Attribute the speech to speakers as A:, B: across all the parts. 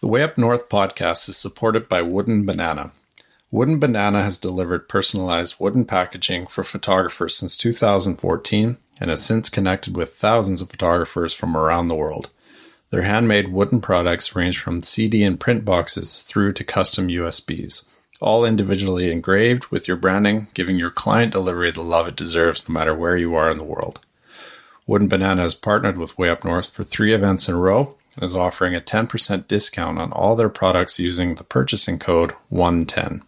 A: The Way Up North podcast is supported by Wooden Banana. Wooden Banana has delivered personalized wooden packaging for photographers since 2014 and has since connected with thousands of photographers from around the world. Their handmade wooden products range from CD and print boxes through to custom USBs, all individually engraved with your branding, giving your client delivery the love it deserves no matter where you are in the world. Wooden Banana has partnered with Way Up North for three events in a row is offering a 10% discount on all their products using the purchasing code 110.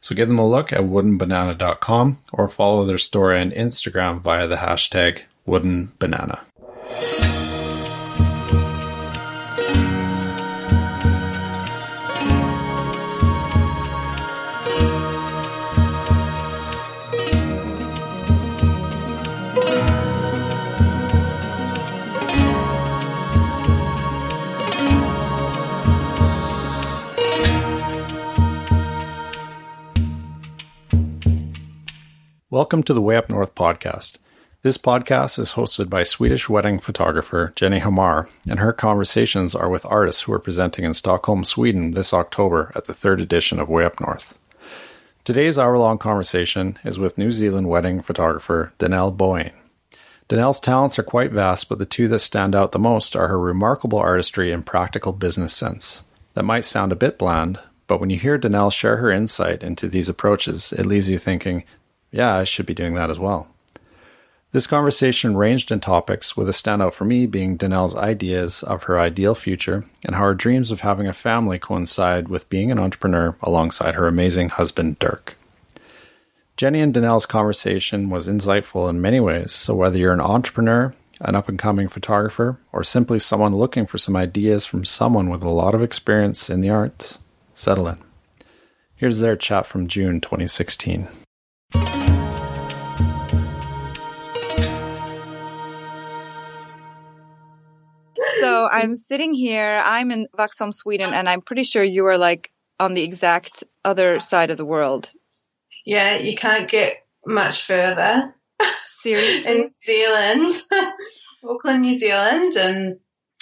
A: So give them a look at woodenbanana.com or follow their store and Instagram via the hashtag woodenbanana. Welcome to the Way Up North podcast. This podcast is hosted by Swedish wedding photographer Jenny Hammar, and her conversations are with artists who are presenting in Stockholm, Sweden this October at the third edition of Way Up North. Today's hour long conversation is with New Zealand wedding photographer Danelle Bohane. Danelle's talents are quite vast, but the two that stand out the most are her remarkable artistry and practical business sense. That might sound a bit bland, but when you hear Danelle share her insight into these approaches, it leaves you thinking, yeah, I should be doing that as well. This conversation ranged in topics, with a standout for me being Danelle's ideas of her ideal future and how her dreams of having a family coincide with being an entrepreneur alongside her amazing husband, Dirk. Jenny and Danelle's conversation was insightful in many ways, so whether you're an entrepreneur, an up and coming photographer, or simply someone looking for some ideas from someone with a lot of experience in the arts, settle in. Here's their chat from June 2016.
B: So I'm sitting here. I'm in Vaxholm, Sweden, and I'm pretty sure you are like on the exact other side of the world.
C: Yeah, you can't get much further.
B: Seriously?
C: in New Zealand, Auckland, New Zealand, and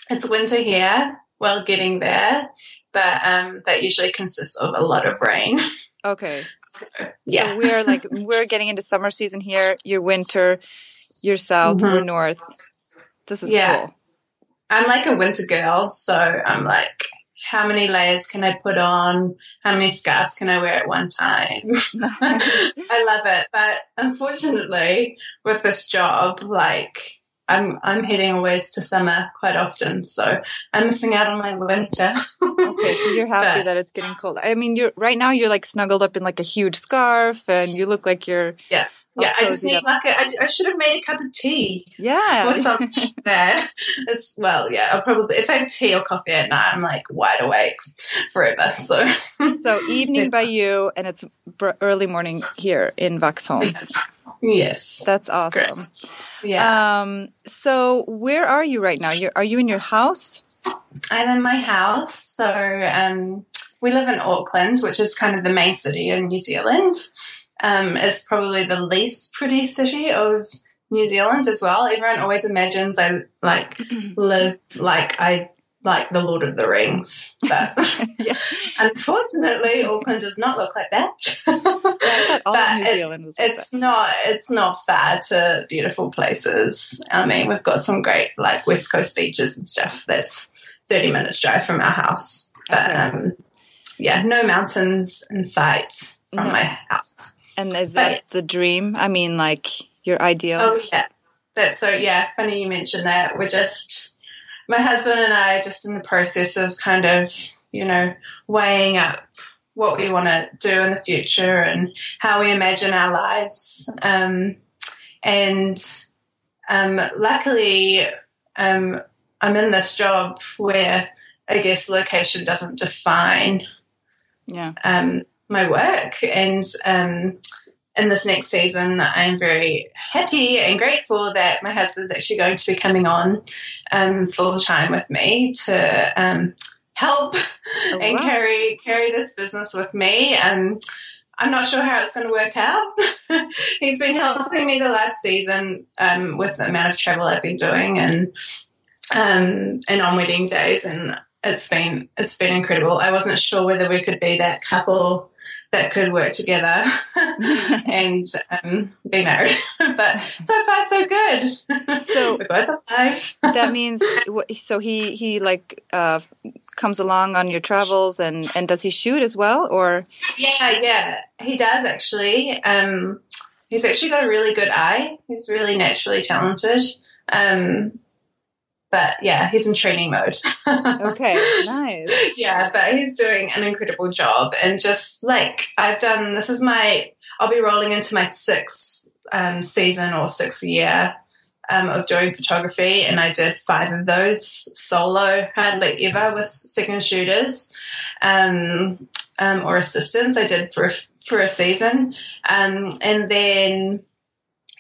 C: it's winter here. Well, getting there, but um, that usually consists of a lot of rain.
B: Okay.
C: So, yeah,
B: so we're like we're getting into summer season here. You're winter. You're south. Mm-hmm. We're north. This is yeah. cool.
C: I'm like a winter girl, so I'm like, how many layers can I put on? How many scarves can I wear at one time? I love it. But unfortunately, with this job, like, I'm I'm heading away to summer quite often, so I'm missing out on my winter.
B: okay, so you're happy but, that it's getting cold. I mean, you're right now you're like snuggled up in like a huge scarf, and you look like you're
C: yeah yeah, I just need like a, I, I should have made a cup of tea.
B: Yeah.
C: Or something there as well. Yeah, I'll probably, if I have tea or coffee at night, I'm like wide awake forever. So,
B: so evening by you, and it's early morning here in Vaxholm.
C: Yes. yes.
B: That's awesome. Great. Yeah. Um, so where are you right now? You're, are you in your house?
C: I'm in my house. So, um, we live in Auckland, which is kind of the main city in New Zealand um, is probably the least pretty city of New Zealand as well. Everyone always imagines I like live like I like the Lord of the Rings, but yeah. unfortunately, Auckland does not look like that.
B: yeah, but it's,
C: like it's
B: that.
C: not it's not far to beautiful places. I mean, we've got some great like West Coast beaches and stuff. That's thirty minutes drive from our house, but okay. um, yeah, no mountains in sight from no. my house.
B: And is that the dream? I mean, like your ideal?
C: Oh, yeah. That's so, yeah, funny you mentioned that. We're just, my husband and I are just in the process of kind of, you know, weighing up what we want to do in the future and how we imagine our lives. Um, and um, luckily, um, I'm in this job where I guess location doesn't define
B: yeah.
C: um, my work. And um, in this next season, I'm very happy and grateful that my husband's actually going to be coming on um, full time with me to um, help oh, and wow. carry carry this business with me. And um, I'm not sure how it's going to work out. He's been helping me the last season um, with the amount of travel I've been doing and um, and on wedding days and it's been it's been incredible. I wasn't sure whether we could be that couple that could work together and um, be married, but so far so good.
B: So
C: we're both alive.
B: that means so he he like uh, comes along on your travels and and does he shoot as well or?
C: Yeah, yeah, he does actually. Um, he's actually got a really good eye. He's really naturally talented. Um, but yeah, he's in training mode.
B: okay, nice.
C: Yeah, but he's doing an incredible job. And just like I've done, this is my, I'll be rolling into my sixth um, season or sixth year um, of doing photography. And I did five of those solo, hardly ever with second shooters um, um or assistants. I did for, for a season. Um, and then,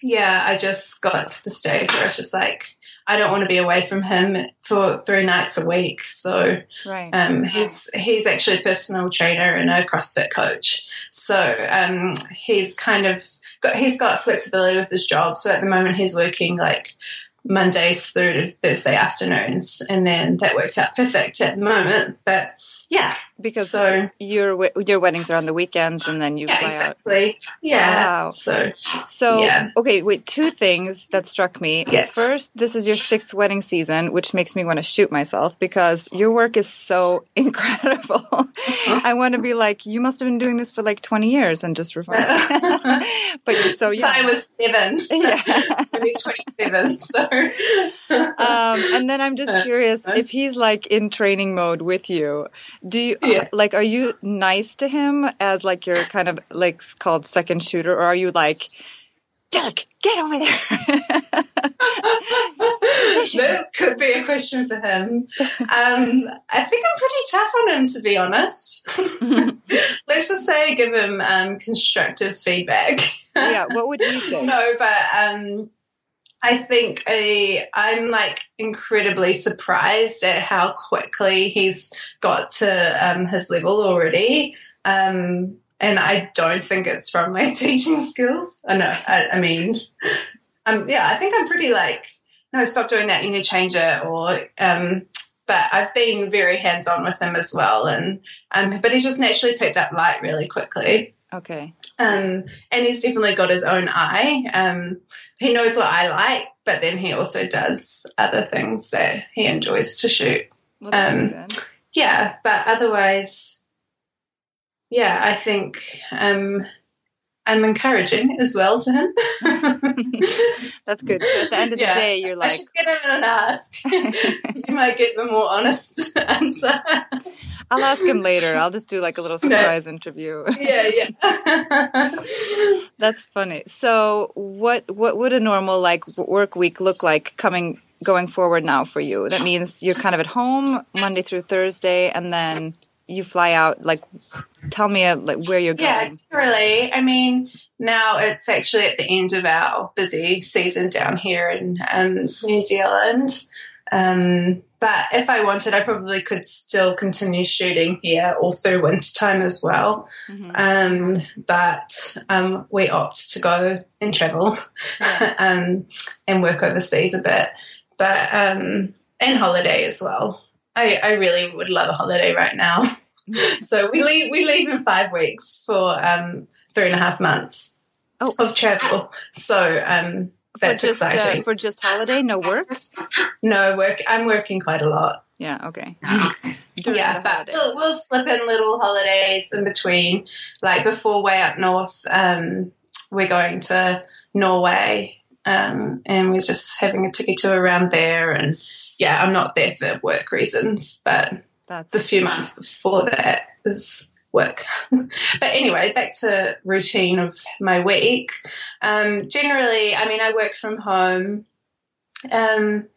C: yeah, I just got to the stage where it's just like, I don't want to be away from him for three nights a week. So
B: right.
C: um, he's he's actually a personal trainer and a CrossFit coach. So um, he's kind of got he's got flexibility with his job. So at the moment he's working like Mondays through to Thursday afternoons, and then that works out perfect at the moment. But yeah,
B: because
C: so
B: your your weddings are on the weekends, and then you
C: yeah,
B: fly
C: exactly.
B: out.
C: Yeah.
B: Wow.
C: So
B: So
C: Yeah.
B: okay, wait. Two things that struck me.
C: Yes.
B: First, this is your sixth wedding season, which makes me want to shoot myself because your work is so incredible. Uh-huh. I want to be like, you must have been doing this for like twenty years and just reflect. but you're so
C: so
B: young.
C: I was seven.
B: Yeah.
C: Maybe twenty-seven. So
B: um, and then I'm just
C: Uh,
B: curious if he's like in training mode with you. Do you
C: Yeah.
B: like? Are you nice to him as like your kind of like called second shooter, or are you like, Doug, get over there?
C: that could be a question for him. Um, I think I'm pretty tough on him, to be honest. Let's just say I give him um, constructive feedback.
B: yeah. What would you say?
C: no, but um, I think I, I'm like incredibly surprised at how quickly he's got to um, his level already. Um, and I don't think it's from my teaching skills. I know. I, I mean, um, yeah, I think I'm pretty like, no, stop doing that. You need to change it. Or, um, but I've been very hands on with him as well. And, um, but he's just naturally picked up light really quickly.
B: Okay.
C: Um, and he's definitely got his own eye. Um, he knows what I like, but then he also does other things that he enjoys to shoot.
B: Well,
C: Um. Yeah, but otherwise, yeah, I think um, I'm encouraging as well to him.
B: That's good. So at the end of
C: Yeah.
B: the day, you're like, I
C: should get him an ask. you might get the more honest answer.
B: I'll ask him later. I'll just do like a little surprise interview.
C: yeah, yeah.
B: That's funny. So, what what would a normal like work week look like coming going forward now for you? That means you're kind of at home Monday through Thursday, and then you fly out. Like, tell me uh, like where you're
C: Yeah,
B: going.
C: Yeah, really. I mean, now it's actually at the end of our busy season down here in um, New Zealand. Um, but if I wanted, I probably could still continue shooting here all through winter time as well.
B: Mhm.
C: Um, but um, we opt to go and travel
B: Yeah.
C: um, and work overseas a bit, but um, and holiday as well. I, I really would love a holiday right now. so we leave we leave in five weeks for um, three and a half months
B: Oh.
C: of travel. So um, that's
B: for just,
C: exciting.
B: Uh, for just holiday, no work.
C: no work. I'm working quite a lot.
B: Yeah. Okay.
C: Yeah, but we'll, we'll slip in little holidays in between. Like before, way up north, um, we're going to Norway, um, and we're just having a tiki tour around there. And yeah, I'm not there for work reasons, but
B: That's
C: the few months before that is work. but anyway, back to routine of my week. Um, generally, I mean, I work from home. Um,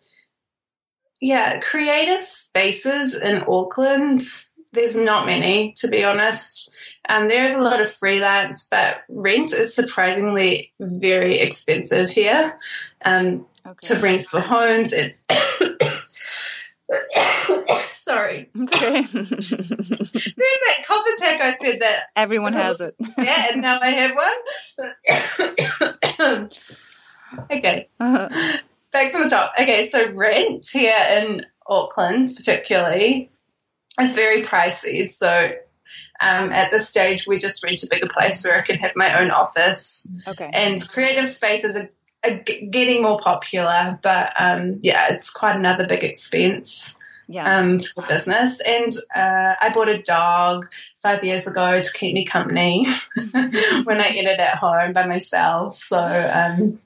C: yeah, creative spaces in Auckland. There's not many, to be honest. Um, there is a lot of freelance, but rent is surprisingly very expensive here. Um,
B: okay.
C: to rent for homes, it sorry,
B: okay.
C: there's that cough attack. I said that
B: Everyone has it.
C: yeah, and now I have one. okay, back from the top. Okay, so rent here in Auckland, particularly, is very pricey. So um, at this stage, we just rent a bigger place where I can have my own office.
B: Okay.
C: And creative spaces are, are getting more popular, but um, yeah, it's quite another big expense
B: yeah.
C: um, for business. And uh, I bought a dog five years ago to keep me company when I edit at home by myself. So um,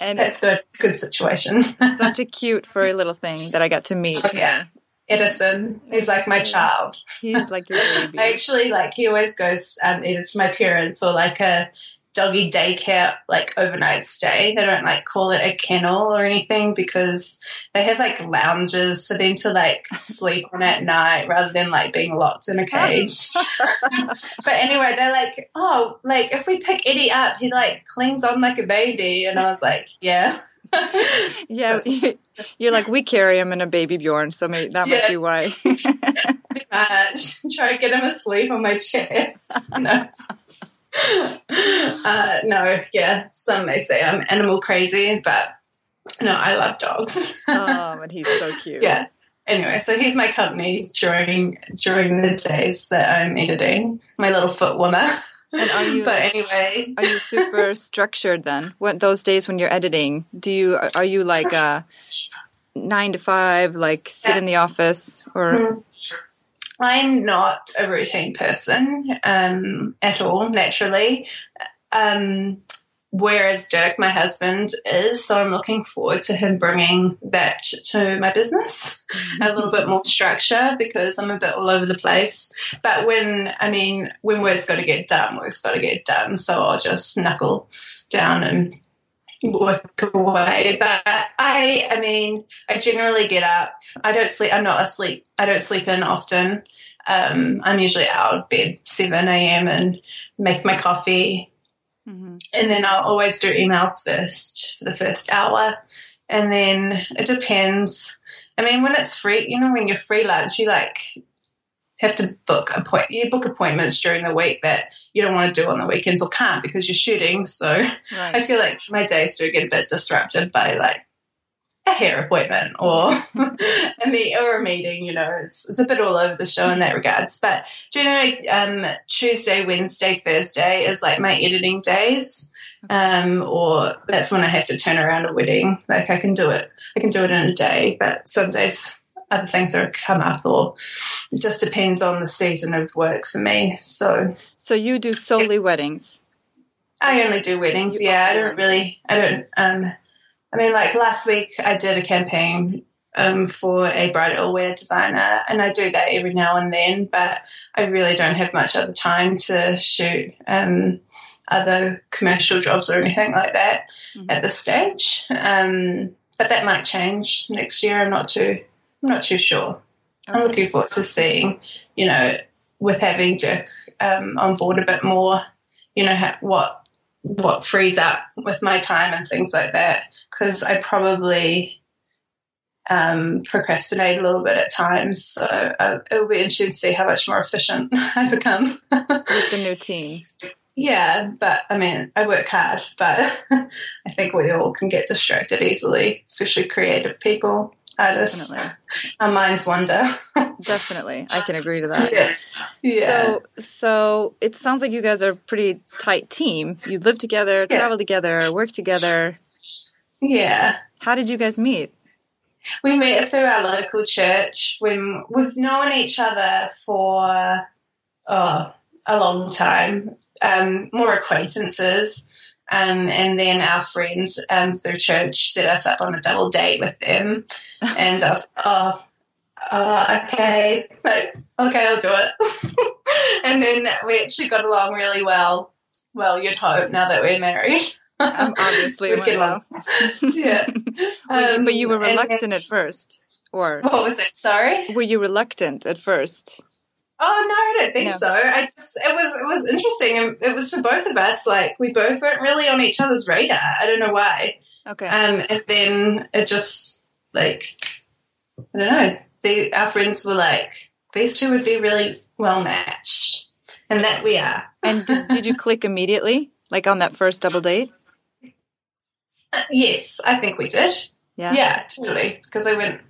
B: and
C: that's good. Good situation.
B: such a cute furry little thing that I got to meet.
C: Oh, yeah. Edison. He's like my child.
B: He's like your baby.
C: I actually like he always goes um, either to my parents or like a doggy daycare like overnight stay. They don't like call it a kennel or anything because they have like lounges for them to like sleep on at night rather than like being locked in a cage. but anyway, they're like, oh, like if we pick Eddie up, he like clings on like a baby, and I was like, yeah.
B: yeah, you're like we carry him in a baby Bjorn, so maybe that
C: Yeah.
B: might be why.
C: Pretty much. Try to get him asleep on my chest. No. Uh, no, yeah. Some may say I'm animal crazy, but no, I love dogs.
B: oh, but he's so cute.
C: yeah. Anyway, so he's my company during during the days that I'm editing. My little foot warmer.
B: And are you-
C: but anyway,
B: Are you super structured then? What those days when you're editing? Do you are you like uh nine to five, like sit in the office or
C: I'm not a routine person um, at all, naturally. Um, whereas Dirk, my husband, is. So I'm looking forward to him bringing that to my business, a little bit more structure because I'm a bit all over the place. But when, I mean, when work's got to get done, work's got to get done. So I'll just knuckle down and work away. But I, I mean, I generally get up. I don't sleep. I'm not asleep. I don't sleep in often. Um, I'm usually out of bed 7 a.m. and make my coffee.
B: Mhm.
C: And then I'll always do emails first for the first hour. And then it depends. I mean, when it's free, you know, when you're freelance, you like have to book appoint you book appointments during the week that you don't want to do on the weekends or can't because you're shooting. So I feel like my days do get a bit disrupted by like a hair appointment or a meet or a meeting. You know, it's it's a bit all over the show in that regards. But generally, um, Tuesday, Wednesday, Thursday is like my editing days, um, or that's when I have to turn around a wedding. Like I can do it, I can do it in a day. But some days other things that come up, or it just depends on the season of work for me. So.
B: So you do solely weddings.
C: I only do weddings. Yeah, I don't really. I don't. Um, I mean, like last week, I did a campaign um, for a bridal wear designer, and I do that every now and then. But I really don't have much other time to shoot um, other commercial jobs or anything like that
B: Mhm.
C: at this stage. Um, but that might change next year. I'm not too. I'm not too sure. I'm looking forward to seeing, you know, with having Dirk um, on board a bit more, you know, ha- what what frees up with my time and things like that. Because I probably um, procrastinate a little bit at times, so uh, it will be interesting to see how much more efficient I become.
B: with the new team.
C: yeah, but I mean, I work hard, but I think we all can get distracted easily, especially creative people, artists.
B: Definitely,
C: Our minds wander.
B: definitely, I can agree to that.
C: yeah. Yeah.
B: So, so it sounds like you guys are a pretty tight team. You live together,
C: Yeah.
B: travel together, work together.
C: yeah.
B: How did you guys meet?
C: We met through our local church when we've known each other for oh, a long time, um, more acquaintances. Um, and then our friends um, through church set us up on a double date with them. And I was, oh, oh, okay, like, okay, I'll do it. and then we actually got along really well. Well, you'd hope now that we're married.
B: Um, obviously,
C: We'd get
B: went well.
C: yeah.
B: But you- but were
C: Um,
B: reluctant at first, or
C: What was it? Sorry.
B: were you reluctant at first?
C: Oh no, I don't think
B: No.
C: so. I just it was it was interesting, and it was for both of us. Like we both weren't really on each other's radar. I don't know why.
B: Okay.
C: Um, and then it just like I don't know. The our friends were like these two would be really well matched, and that we are.
B: and did, did you click immediately, like on that first double date?
C: Uh, yes, I think we did.
B: Yeah.
C: Yeah, totally. Because I went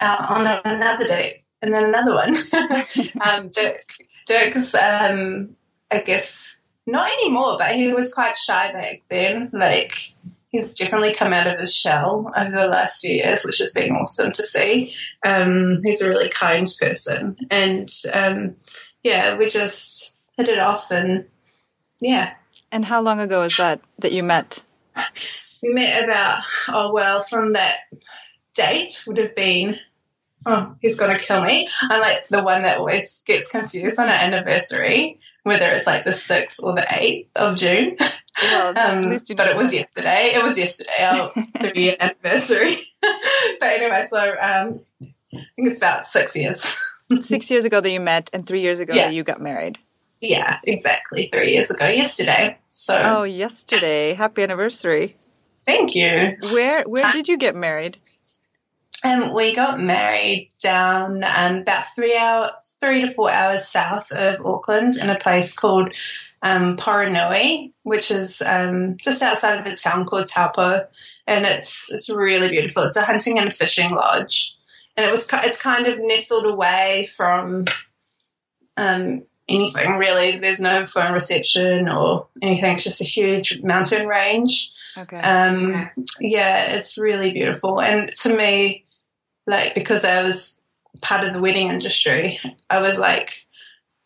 C: out on another date and then another one. um, Dirk, Dirk's, um, I guess, not anymore, but he was quite shy back then. Like, he's definitely come out of his shell over the last few years, which has been awesome to see. Um, he's a really kind person. And um, yeah, we just hit it off and yeah.
B: And how long ago is that that you met?
C: We met about, oh, well, from that date would have been oh, he's going to kill me. I'm like the one that always gets confused on our anniversary, whether it's like the 6th or the 8th of June. Well, um, but it was yesterday. It was yesterday, our three year anniversary. but anyway, so um, I think it's about six years.
B: six years ago that you met, and three years ago yeah. that you got married.
C: Yeah, exactly. Three years ago, yesterday. So
B: oh, yesterday! Happy anniversary!
C: Thank you.
B: Where Where did you get married?
C: Um, we got married down um, about three hour, three to four hours south of Auckland in a place called um, Poronui, which is um, just outside of a town called Taupo, and it's it's really beautiful. It's a hunting and fishing lodge, and it was it's kind of nestled away from um, anything really. There's no phone reception or anything. It's just a huge mountain range. Okay. Um, yeah, it's really beautiful, and to me, like because I was part of the wedding industry, I was like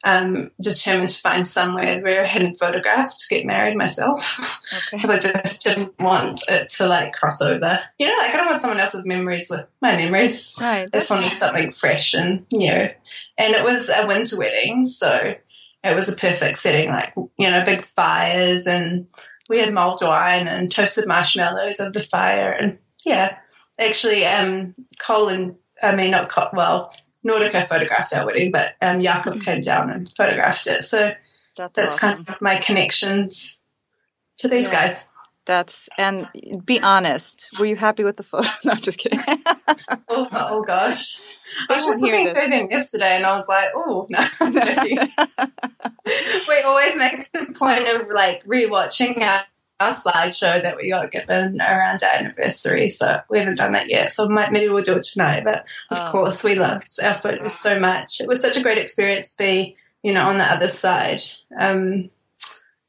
C: um, determined to find somewhere where I hadn't photographed to get married myself because okay. I just didn't want it to like cross over. You know, like I don't want someone else's memories with my memories. Right. I just wanted something fresh and new. And it was a winter wedding, so it was a perfect setting. Like you know, big fires and we had mulled wine and toasted marshmallows over the fire and yeah. Actually, um, Colin, I mean, not Col- well, Nordica photographed our wedding, but um, Jakob mm-hmm. came down and photographed it. So that's, that's awesome. kind of my connections to these yeah. guys.
B: That's and be honest. Were you happy with the photo? No, I'm just kidding.
C: oh, oh, gosh, I was just looking through them yesterday, and I was like, oh no. we always make a point of like rewatching our our slideshow that we got given around our anniversary. So we haven't done that yet. So maybe we'll do it tonight. But of oh. course, we loved our photos so much. It was such a great experience to be, you know, on the other side um,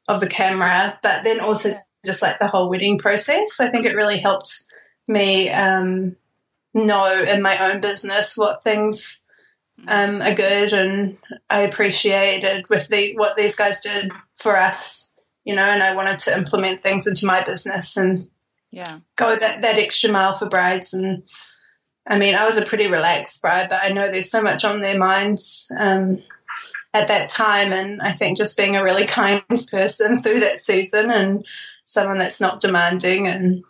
C: of the camera, but then also just like the whole wedding process. I think it really helped me um, know in my own business what things um, are good, and I appreciated with the what these guys did for us you know, and I wanted to implement things into my business and
B: yeah,
C: go that, that extra mile for brides. And I mean, I was a pretty relaxed bride, but I know there's so much on their minds um, at that time. And I think just being a really kind person through that season and someone that's not demanding and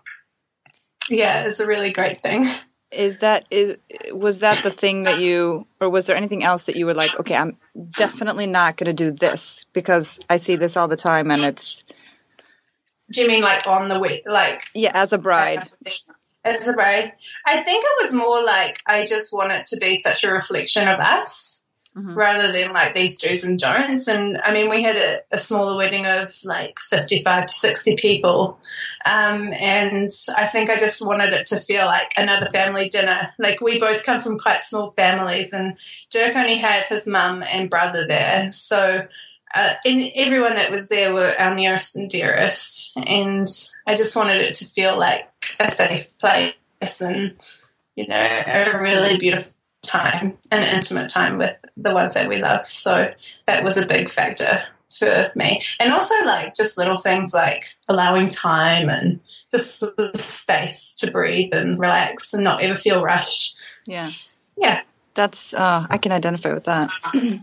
C: yeah, it's a really great thing
B: is that is was that the thing that you or was there anything else that you were like okay i'm definitely not going to do this because i see this all the time and it's
C: do you mean like on the way like
B: yeah as a bride.
C: As a bride? I think it was more like i just want it to be such a reflection of us mm-hmm. rather than like these do's and don'ts. And I mean, we had a, a smaller wedding of like 55 to 60 people. Um, and I think I just wanted it to feel like another family dinner. Like we both come from quite small families, and Dirk only had his mum and brother there. So, uh, and everyone that was there were our nearest and dearest. And I just wanted it to feel like a safe place and, you know, a really beautiful time and intimate time with the ones that we love. So that was a big factor for me. And also, like, just little things like allowing time and just the space to breathe and relax and not ever feel rushed.
B: Yeah.
C: Yeah.
B: That's uh, I can identify with that.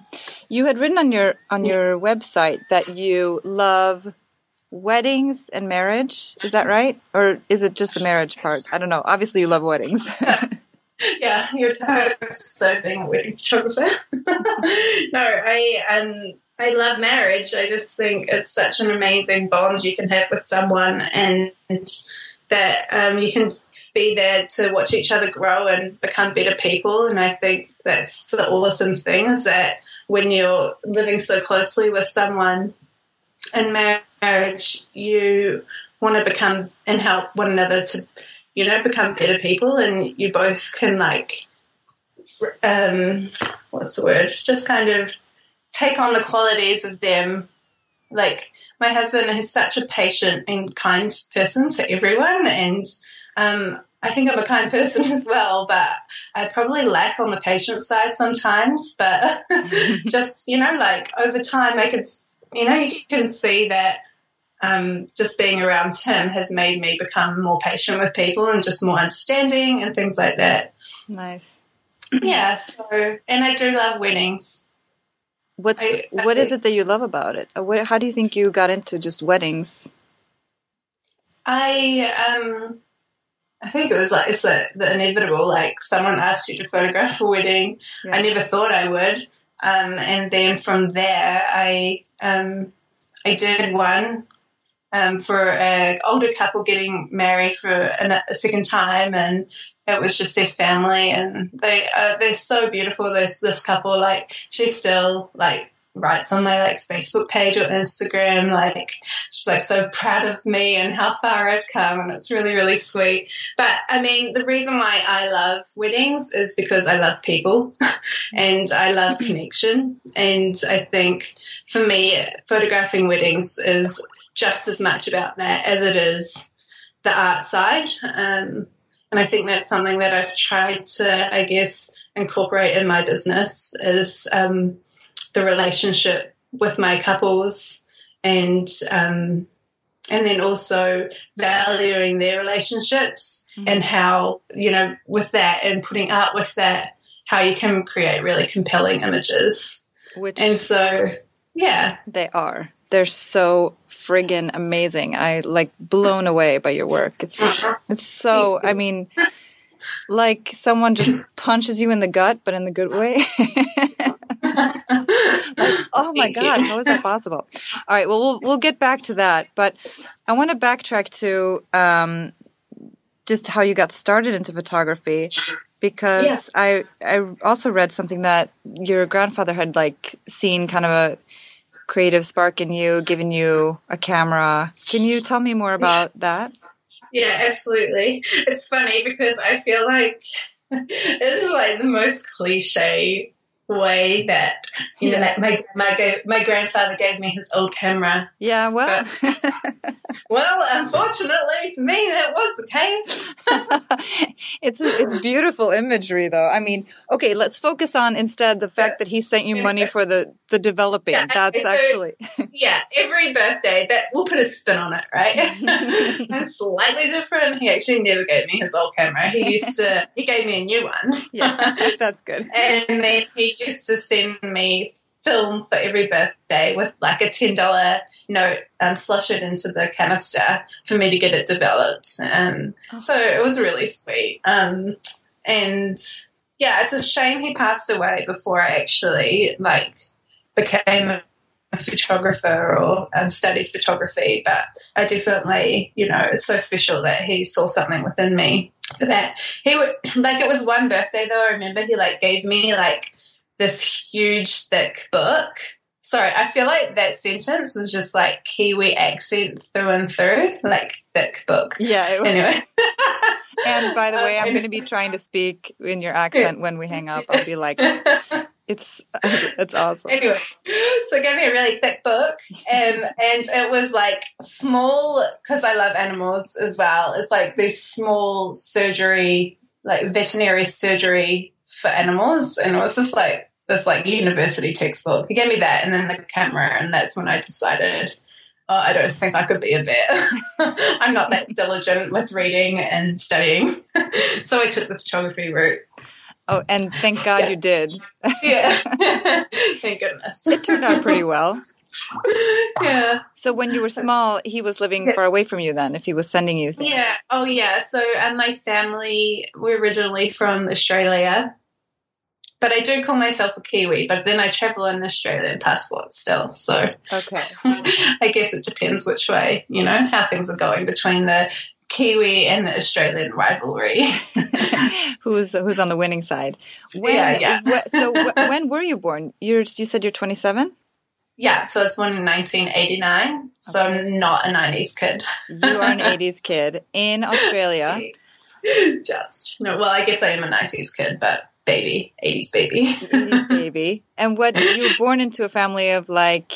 B: you had written on your on your website that you love weddings and marriage. Is that right, or is it just the marriage part? I don't know. Obviously, you love weddings.
C: yeah, you're so being a wedding photographer. no, I um I love marriage. I just think it's such an amazing bond you can have with someone, and that um, you can be there to watch each other grow and become better people. And I think that's the awesome thing is that when you're living so closely with someone in marriage, you want to become and help one another to you know, become better people and you both can like um, what's the word? Just kind of take on the qualities of them. Like my husband is such a patient and kind person to everyone, and um, I think I'm a kind person as well, but I probably lack on the patient side sometimes. But just you know, like over time, I could you know you can see that um, just being around Tim has made me become more patient with people and just more understanding and things like that.
B: Nice.
C: Yeah. So, and I do love weddings.
B: What's
C: I- I
B: what is it that you love about it? Uh, How do you think you got into just weddings?
C: I um, I think it was like it's the, the inevitable. Like someone asked you to photograph a wedding.
B: Yeah.
C: I never thought I would. Um, and then from there, I um, I did one um, for an older couple getting married for an, a second time, and it was just their family, and they uh, they're so beautiful. This this couple, like she still like writes on my like Facebook page or Instagram, like she's like so proud of me and how far I've come, and it's really really sweet. But I mean, the reason why I love weddings is because I love people and I love connection. And I think for me, photographing weddings is just as much about that as it is the art side. Um, and I think that's something that I've tried to, I guess, incorporate in my business is um, the relationship with my couples and um, and then also valuing their relationships and how you know with that and putting art with that how you can create really compelling images
B: Which
C: and so yeah
B: they are. They're so friggin' amazing. I like blown away by your work. It's it's so. I mean, like someone just punches you in the gut, but in the good way. oh my
C: Thank you.
B: god, how is that possible? All right, well we'll we'll get back to that, but I want to backtrack to um, just how you got started into photography because
C: Yeah.
B: I I also read something that your grandfather had like seen kind of a creative spark in you, giving you a camera. Can you tell me more about that?
C: Yeah, absolutely. It's funny because I feel like this is like the most cliche way that you know
B: Yeah.
C: like my my my grandfather gave me his old camera.
B: Yeah, well,
C: Well, unfortunately for me, that was the case.
B: it's it's beautiful imagery, though. I mean, okay, let's focus on instead the fact that he sent you money for the the developing.
C: Yeah,
B: That's
C: so-
B: actually
C: Yeah, every birthday that we'll put a spin on it, right? That's slightly different. He actually never gave me his old camera. He used to. He gave me a new one.
B: yeah, that's good.
C: and then he used to send me film for every birthday with like a ten dollar note um, slush it into the canister for me to get it developed. Um, so it was really sweet. Um, and yeah, it's a shame he passed away before I actually like became a photographer or um, studied photography. But I definitely, you know, it's so special that he saw something within me for that. He would like it was one birthday though. I remember he like gave me like this huge thick book. Sorry, I feel like that sentence was just like Kiwi accent through and through, like thick book.
B: Yeah. It,
C: Anyway.
B: and by the way, I'm
C: Um,
B: going to be trying to speak in your accent when we hang up. I'll be like, it's it's awesome.
C: anyway, so he gave me a really thick book, and and it was like small because I love animals as well. It's like this small surgery, like veterinary surgery for animals, and it was just like this like university textbook. He gave me that, and then the camera, and that's when I decided. Oh, I don't think I could be a vet. I'm not that diligent with reading and studying. so I took the photography route.
B: Oh, and thank God
C: Yeah.
B: you did.
C: Yeah. Thank goodness.
B: It turned out pretty well.
C: yeah.
B: So when you were small, he was living
C: Yeah.
B: far away from you. Then, if he was sending you things,
C: Yeah. Oh, yeah. So um, my family, we're originally from Australia, but I do call myself a Kiwi. But then I travel in Australian passport still. So
B: okay.
C: I guess it depends which way, you know, how things are going between the Kiwi and the Australian rivalry.
B: who's who's on the winning side? When,
C: Yeah, yeah.
B: wh- so wh- when were you born? You're you said you're 27.
C: yeah. So I was born in 1989. So I'm not a 90s kid.
B: You are an 80s kid in Australia.
C: Just no. Well, I guess I am a '90s kid, but baby, 80s baby.
B: 80s baby. And what you were born into a family of like,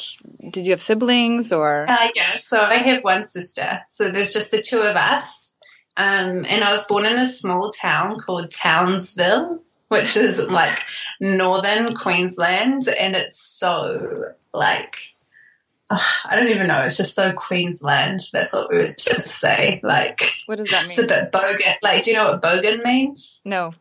B: did you have siblings or?
C: Uh, yeah, so I have one sister. So there's just the two of us. Um, and I was born in a small town called Townsville, which is like northern Queensland. And it's so like, I don't even know. It's just so Queensland. That's what we would just say. Like,
B: what does that mean?
C: It's a bit bogan. Like, do you know what bogan means?
B: No.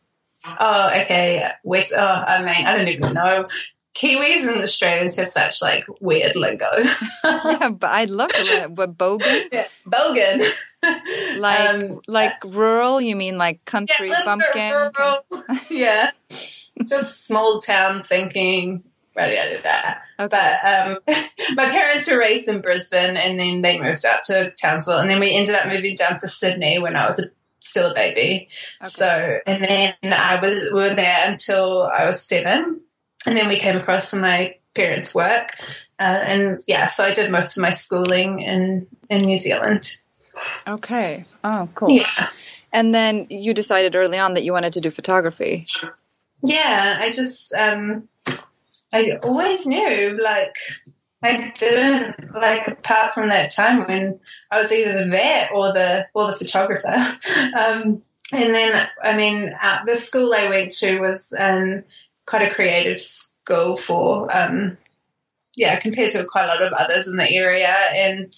C: Oh, okay. West. Oh, I mean, I don't even know. Kiwis and Australians have such like weird lingo.
B: yeah, but I'd love learn what bogan.
C: Yeah, bogan.
B: like um, like uh, rural? You mean like country yeah, bumpkin?
C: Rural. yeah, just small town thinking. Okay. But um, my parents were raised in Brisbane, and then they moved up to Townsville, and then we ended up moving down to Sydney when I was a still a baby. Okay. So, and then I was we were there until I was seven, and then we came across for my parents' work, uh, and yeah, so I did most of my schooling in in New Zealand.
B: Okay. Oh, cool. Yeah. And then you decided early on that you wanted to do photography.
C: Yeah, I just um, I always knew like I didn't like apart from that time when I was either the vet or the or the photographer. Um, and then I mean, uh, the school I went to was um, quite a creative school for um, yeah, compared to quite a lot of others in the area, and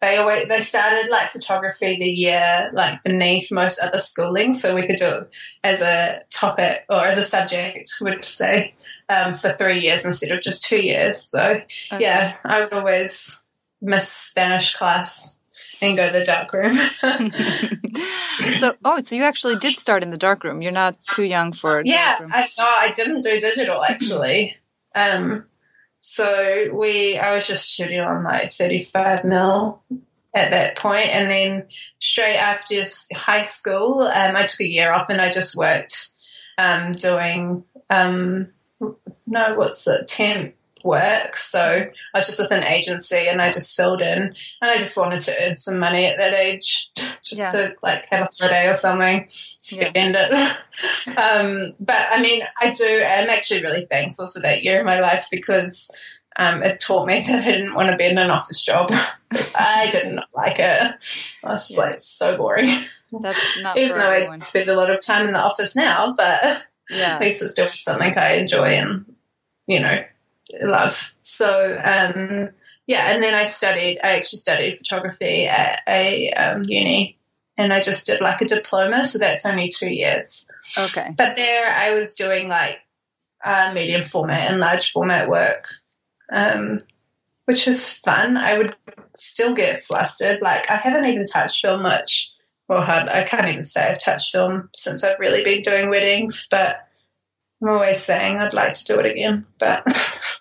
C: they always they started like photography the year like beneath most other schooling, so we could do it as a topic or as a subject, would say um, for three years instead of just two years. So okay. yeah, I would always miss Spanish class and go to the dark room.
B: so oh, so you actually did start in the dark room. You're not too young for it.
C: yeah. I no, I didn't do digital actually. um, so we, I was just shooting on like 35 mil at that point, and then straight after high school, um, I took a year off and I just worked um, doing um, no, what's it, temp work. So I was just with an agency and I just filled in and I just wanted to earn some money at that age just yeah. to like have a holiday or something, spend yeah. it. um, but I mean, I do, I'm actually really thankful for that year of my life because um, it taught me that I didn't want to be in an office job. I didn't like it. I was yeah. like, so boring.
B: That's not
C: Even though everyone. I spend a lot of time in the office now, but yeah. at least it's doing something I enjoy and, you know, love. So, um, yeah, and then I studied, I actually studied photography at a um, uni and I just did like a diploma. So that's only two years.
B: Okay.
C: But there I was doing like uh, medium format and large format work, um, which is fun. I would still get flustered. Like I haven't even touched film much well, I can't even say I've touched film since I've really been doing weddings, but I'm always saying I'd like to do it again. But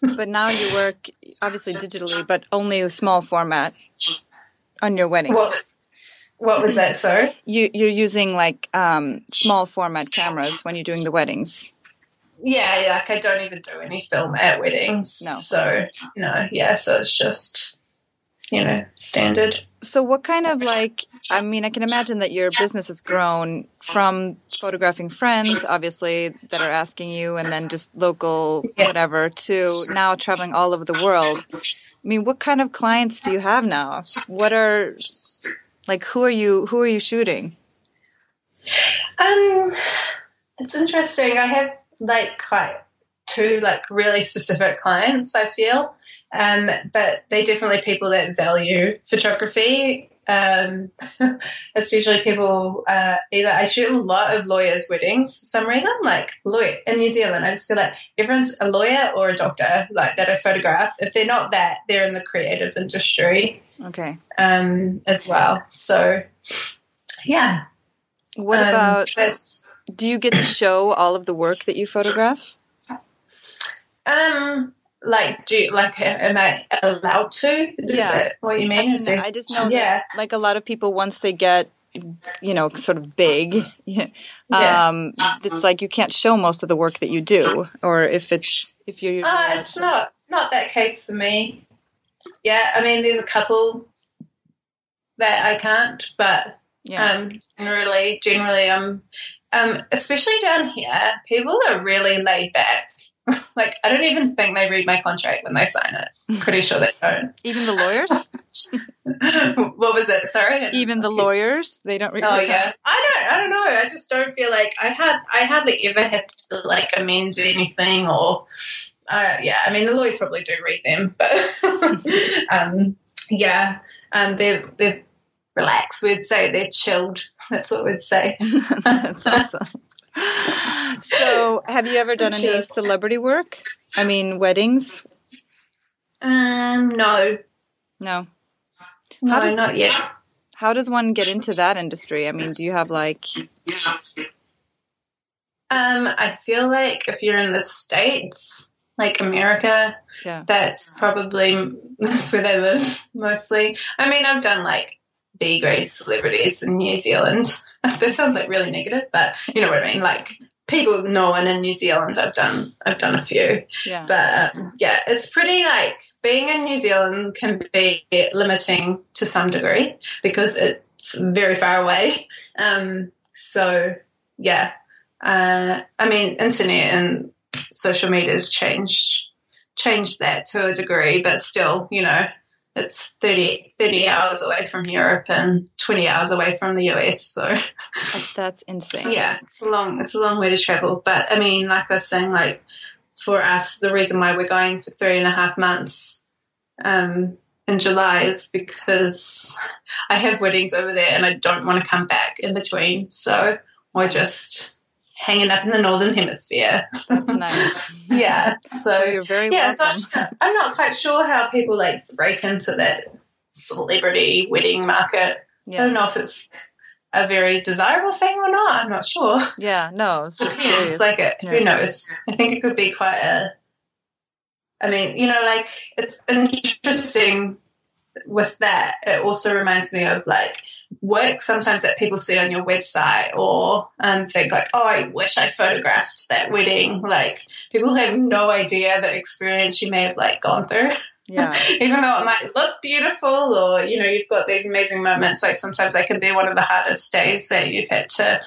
B: but now you work obviously digitally, but only a small format on your weddings.
C: What, what was that? Sorry,
B: you you're using like um, small format cameras when you're doing the weddings.
C: Yeah, yeah, like I don't even do any film at weddings. No, so no, yeah, so it's just you know standard.
B: So, what kind of like, I mean, I can imagine that your business has grown from photographing friends, obviously, that are asking you, and then just local whatever, to now traveling all over the world. I mean, what kind of clients do you have now? What are, like, who are you, who are you shooting?
C: Um, it's interesting. I have like quite two like really specific clients, I feel. Um, but they definitely people that value photography. Um, it's usually people uh, either I shoot a lot of lawyers' weddings for some reason, like lawyer in New Zealand. I just feel like everyone's a lawyer or a doctor, like that I photograph. If they're not that, they're in the creative industry.
B: Okay.
C: Um, as well. So, yeah.
B: What um, about? Do you get to show all of the work that you photograph?
C: Um, like, do you, like, am I allowed to? Is yeah. what you mean? I,
B: mean, I just know yeah. that, like, a lot of people once they get you know, sort of big. yeah. Um, it's like you can't show most of the work that you do, or if it's if you're
C: Uh, it's not not that case for me. Yeah, I mean, there's a couple that I can't, but yeah. um, generally, generally, I'm um, especially down here, people are really laid back. like I don't even think they read my contract when they sign it. Pretty sure they don't.
B: Even the lawyers?
C: what was it? Sorry.
B: Even the lawyers, they don't read.
C: Oh yeah, I don't. I don't know. I just don't feel like I had. I hardly ever have to like amend anything or. Uh, yeah, I mean the lawyers probably do read them, but um, yeah, um, they're they're relaxed. We'd say they're chilled. That's what we'd say.
B: That's awesome. So, have you ever done any celebrity work? I mean, weddings?
C: Um, no,
B: No.
C: no,
B: does-
C: not yet.
B: How does one get into that industry? I mean, do you have like,
C: Um, I feel like if you're in the states, like America,
B: yeah,
C: that's probably that's where they live mostly. I mean, I've done like B grade celebrities in New Zealand. this sounds like really negative, but you know what I mean. Like people know, and in New Zealand, I've done I've done a few.
B: yeah,
C: But um, yeah, it's pretty like being in New Zealand can be limiting to some degree because it's very far away. Um, so yeah, uh, I mean, internet and social media has changed changed that to a degree, but still, you know, it's 30, 30 hours away from Europe and twenty hours away from the US. So
B: that's insane.
C: yeah, it's a long it's a long way to travel. But I mean, like I was saying, like for us, the reason why we're going for three and a half months um, in July is because I have weddings over there and I don't want to come back in between. So we're just hanging up in the northern hemisphere.
B: That's nice.
C: yeah. So oh,
B: You're very
C: yeah, so. I'm, I'm not quite sure how people like break into that celebrity wedding market. I don't know if it's a very desirable thing or not. I'm not sure.
B: yeah, no, it's just
C: Yeah,
B: curious.
C: it's like a,
B: Yeah.
C: who knows? I think it could be quite a. I mean, you know, like it's interesting with that. It also reminds me of like work sometimes that people see on your website or um, think like, oh, I wish I photographed that wedding. Like people have no idea the experience you may have like gone through
B: yeah,
C: even though it might look beautiful or you know you've got these amazing moments like sometimes they can be one of the hardest days that you've had to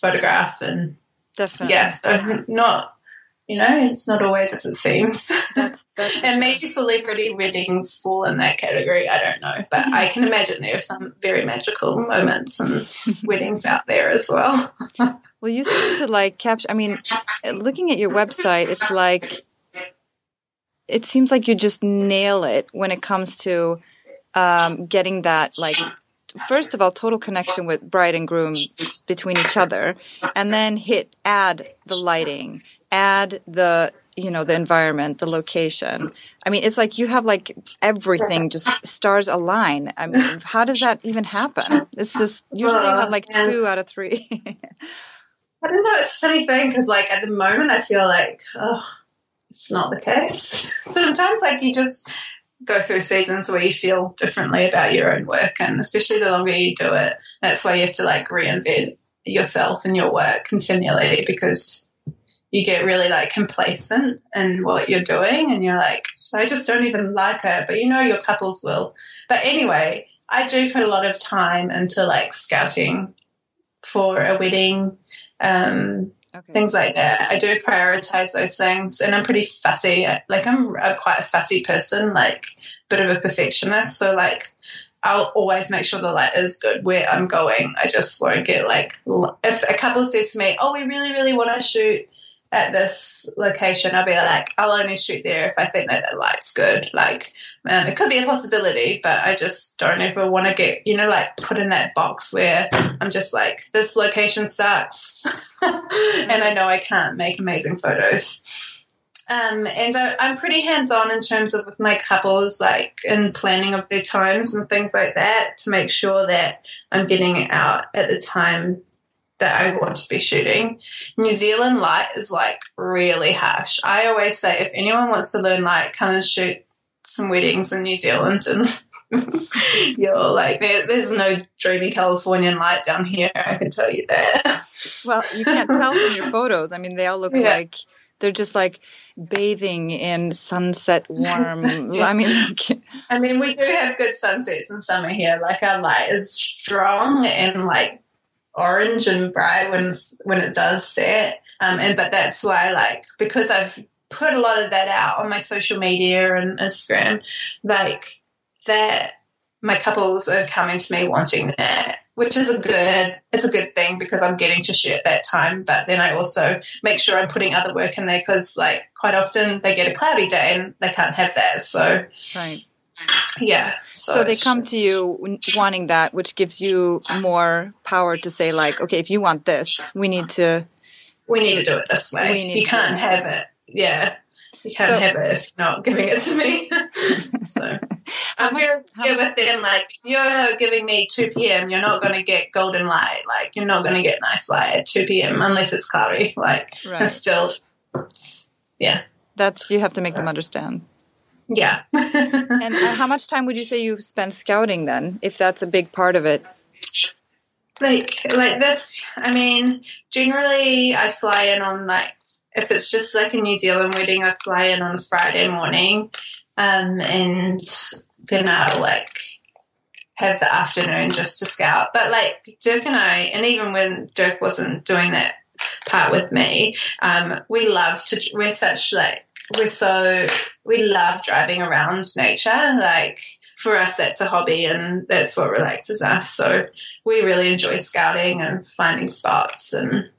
C: photograph and
B: definitely.
C: yeah so not you know it's not always as it seems
B: That's that's
C: and maybe celebrity weddings fall in that category i don't know but i can imagine there are some very magical moments and weddings out there as well
B: Well, you seem to like capture. I mean, looking at your website, it's like it seems like you just nail it when it comes to um, getting that like. First of all, total connection with bride and groom between each other, and then hit add the lighting, add the you know the environment, the location. I mean, it's like you have like everything just stars align. I mean, how does that even happen? It's just usually you have like
C: Well,
B: two out of three.
C: I don't know. It's a funny thing because, like, at the moment, I feel like, oh, it's not the case. Sometimes, like, you just go through seasons where you feel differently about your own work, and especially the longer you do it, that's why you have to like reinvent yourself and your work continually because you get really like complacent in what you're doing, and you're like, I just don't even like her, but you know, your couples will. But anyway, I do put a lot of time into like scouting for a wedding um,
B: okay.
C: things like that. I do prioritize those things, and I'm pretty fussy. Like I'm a, quite a fussy person, like bit of a perfectionist. So like I'll always make sure the light is good where I'm going. I just won't get like if a couple says to me, "Oh, we really, really want to shoot." At this location, I'll be like, I'll only shoot there if I think that the light's good. Like, um, it could be a possibility, but I just don't ever want to get, you know, like put in that box where I'm just like, this location sucks. and I know I can't make amazing photos. Um, and I, I'm pretty hands on in terms of with my couples, like in planning of their times and things like that to make sure that I'm getting it out at the time that I want to be shooting. New Zealand light is like really harsh. I always say if anyone wants to learn light, come and shoot some weddings in New Zealand and you're like there, there's no dreamy Californian light down here, I can tell you that.
B: Well, you can't tell from your photos. I mean, they all look
C: Yeah.
B: like they're just like bathing in sunset warm. I mean, like,
C: I mean, we do have good sunsets in summer here. Like our light is strong and like orange and bright when when it does set. Um, and but that's why like because I've put a lot of that out on my social media and Instagram, like that my couples are coming to me wanting that which is a good it's a good thing because I'm getting to share that time. But then I also make sure I'm putting other work in there because like quite often they get a cloudy day and they can't have that. So
B: right.
C: Yeah.
B: So, so they come just, to you wanting that, which gives you more power to say like, okay, if you want this, we need to
C: we need to do it this way. You can't have it. Yeah. You can't so, have it if not giving it to me. so I'm here with them. Like you're giving me two p.m. You're not going to get golden light. Like you're not going to get nice light at two p.m. unless it's cloudy. Like right. it's still, it's, yeah.
B: That's you have to make them understand.
C: Yeah.
B: and uh, how much time would you say you spend scouting then, if that's a big part of it?
C: Like like this. I mean, generally I fly in on like if it's just like a New Zealand wedding, I fly in on a Friday morning, um, and then I'll like have the afternoon just to scout. But like Dirk and I, and even when Dirk wasn't doing that part with me, um, we love to. We're such like we're so we love driving around nature. Like for us, that's a hobby, and that's what relaxes us. So we really enjoy scouting and finding spots and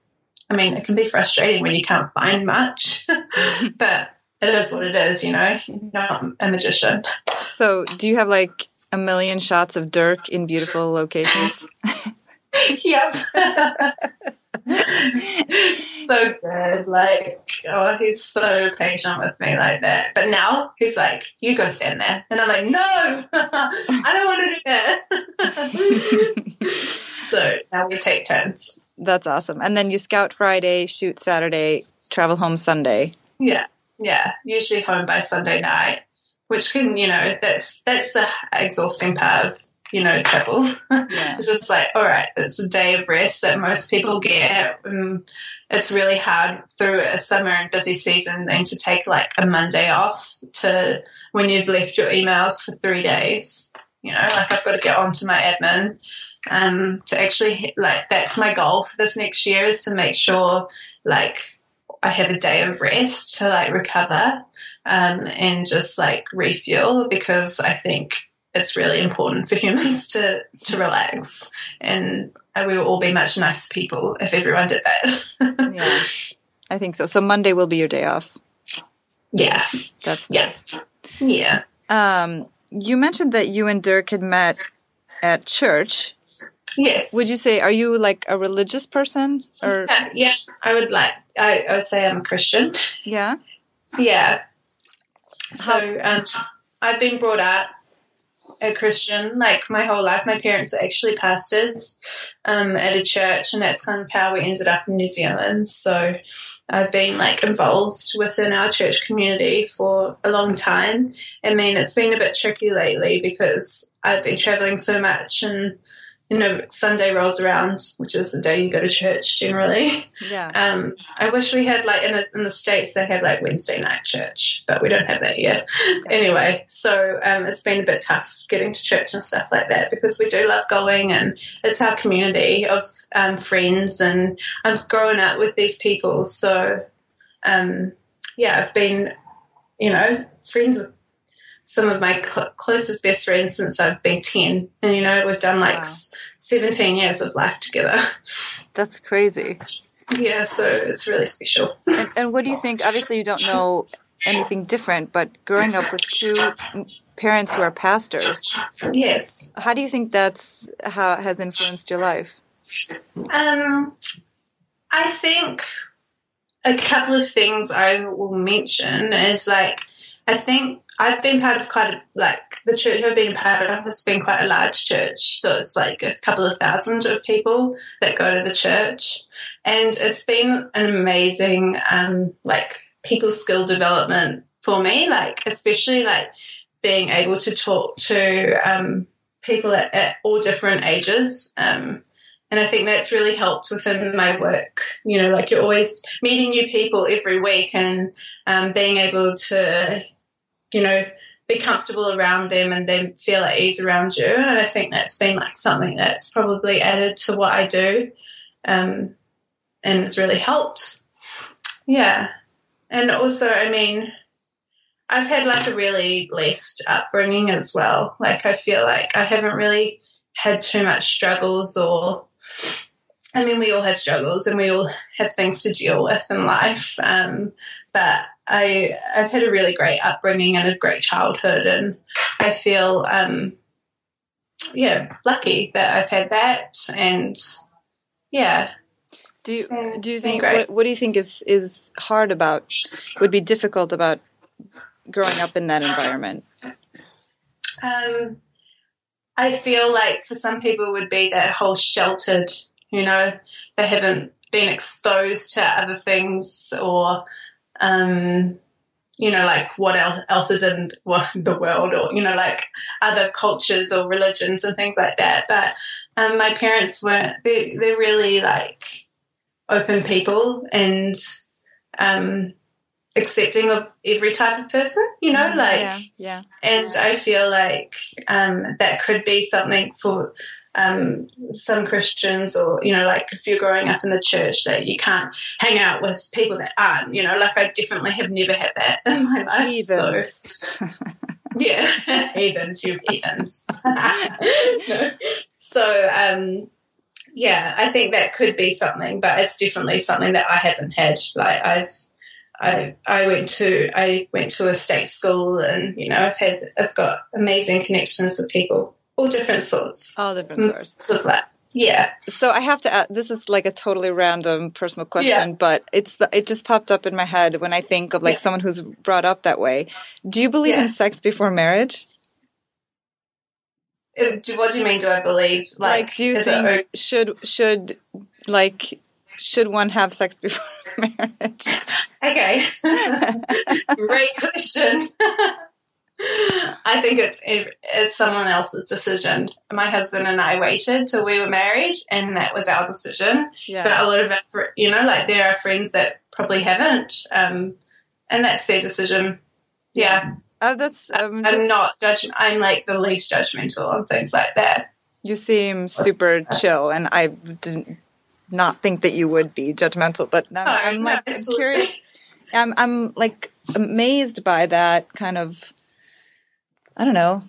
C: I mean, it can be frustrating when you can't find much, but it is what it is, you know. You're not a magician.
B: So, do you have like a million shots of Dirk in beautiful locations?
C: yep. so good. Like, oh, he's so patient with me like that. But now he's like, you go stand there. And I'm like, no, I don't want to do that. so now we take turns.
B: That's awesome. And then you scout Friday, shoot Saturday, travel home Sunday.
C: Yeah. Yeah. Usually home by Sunday night, which can, you know, that's that's the exhausting part of, you know, travel. Yeah. it's just like, all right, it's a day of rest that most people get. Um, it's really hard through a summer and busy season then to take like a Monday off to when you've left your emails for three days. You know, like I've got to get onto my admin um, to actually like that's my goal for this next year is to make sure like I have a day of rest to like recover um, and just like refuel because I think it's really important for humans to to relax and we will all be much nicer people if everyone did that.
B: yeah, I think so. So Monday will be your day off.
C: Yeah,
B: that's nice.
C: Yeah.
B: yeah. Um, you mentioned that you and Dirk had met at church.
C: Yes.
B: Would you say are you like a religious person or?
C: Yeah, yeah I would like. I, I, would say I'm a Christian.
B: Yeah.
C: Yeah. So um, I've been brought up a Christian like my whole life. My parents are actually pastors um, at a church, and that's kind of how we ended up in New Zealand. So I've been like involved within our church community for a long time. I mean, it's been a bit tricky lately because I've been traveling so much and you know, Sunday rolls around, which is the day you go to church generally.
B: Yeah.
C: Um, I wish we had like in, a, in the states they have like Wednesday night church, but we don't have that here. Okay. Anyway, so um, it's been a bit tough getting to church and stuff like that because we do love going and it's our community of um, friends and I've grown up with these people, so um, yeah, I've been you know friends with some of my cl- closest best friends since I've been 10. And, you know, we've done like wow. 17 years of life together.
B: That's crazy.
C: Yeah, so it's really special.
B: And, and, what do you think? Obviously, you don't know anything different, but growing up with two parents who are pastors.
C: Yes.
B: How do you think that's how has influenced your life?
C: Um, I think a couple of things I will mention is like, I think I've been part of quite a, like the church I've been part of has been quite a large church, so it's like a couple of thousand of people that go to the church, and it's been an amazing um, like people skill development for me, like especially like being able to talk to um, people at, at, all different ages. Um, and I think that's really helped within my work. You know, like you're always meeting new people every week and um, being able to you know, be comfortable around them and then feel at ease around you. And I think that's been like something that's probably added to what I do um, and has really helped. Yeah. And also, I mean, I've had like a really blessed upbringing as well. Like, I feel like I haven't really had too much struggles or I mean, we all have struggles and we all have things to deal with in life. Um, but I, I've had a really great upbringing and a great childhood, and I feel, um, yeah, lucky that I've had that. And yeah,
B: do you do you think what, what do you think is is hard about would be difficult about growing up in that environment?
C: Um, I feel like for some people would be that whole sheltered, you know, they haven't been exposed to other things or um, you know, like what else is in the world or, you know, like other cultures or religions and things like that. But um, my parents weren't, they, they're really like open people and um, accepting of every type of person, you know, mm, like,
B: yeah, yeah.
C: And I feel like um, that could be something for um, some Christians, or you know, like if you're growing up in the church, that you can't hang out with people that aren't. You know, like I definitely have never had that in my life. Heathens. So, yeah, heathens, you heathens. so, um, yeah, I think that could be something, but it's definitely something that I haven't had. Like I've. I, I went to I went to a state school and you know I've had I've got amazing connections with people all different sorts.
B: All different sorts.
C: Of that. Yeah.
B: So I have to ask, this is like a totally random personal question, yeah. but it's the, it just popped up in my head when I think of like yeah. someone who's brought up that way. Do you believe yeah. in sex before marriage?
C: Uh, what do you mean? Do I believe?
B: Like, like do you think it, should should like should one have sex before marriage?
C: Okay, great question. I think it's it's someone else's decision. My husband and I waited till we were married, and that was our decision. Yeah. But a lot of our, you know, like there are friends that probably haven't, um, and that's their decision. Yeah,
B: uh, that's.
C: Um, I'm not judging. I'm like the least judgmental on things like that.
B: You seem super chill, and I did not think that you would be judgmental. But I'm, I'm like I'm curious. I'm I'm like amazed by that kind of I don't know,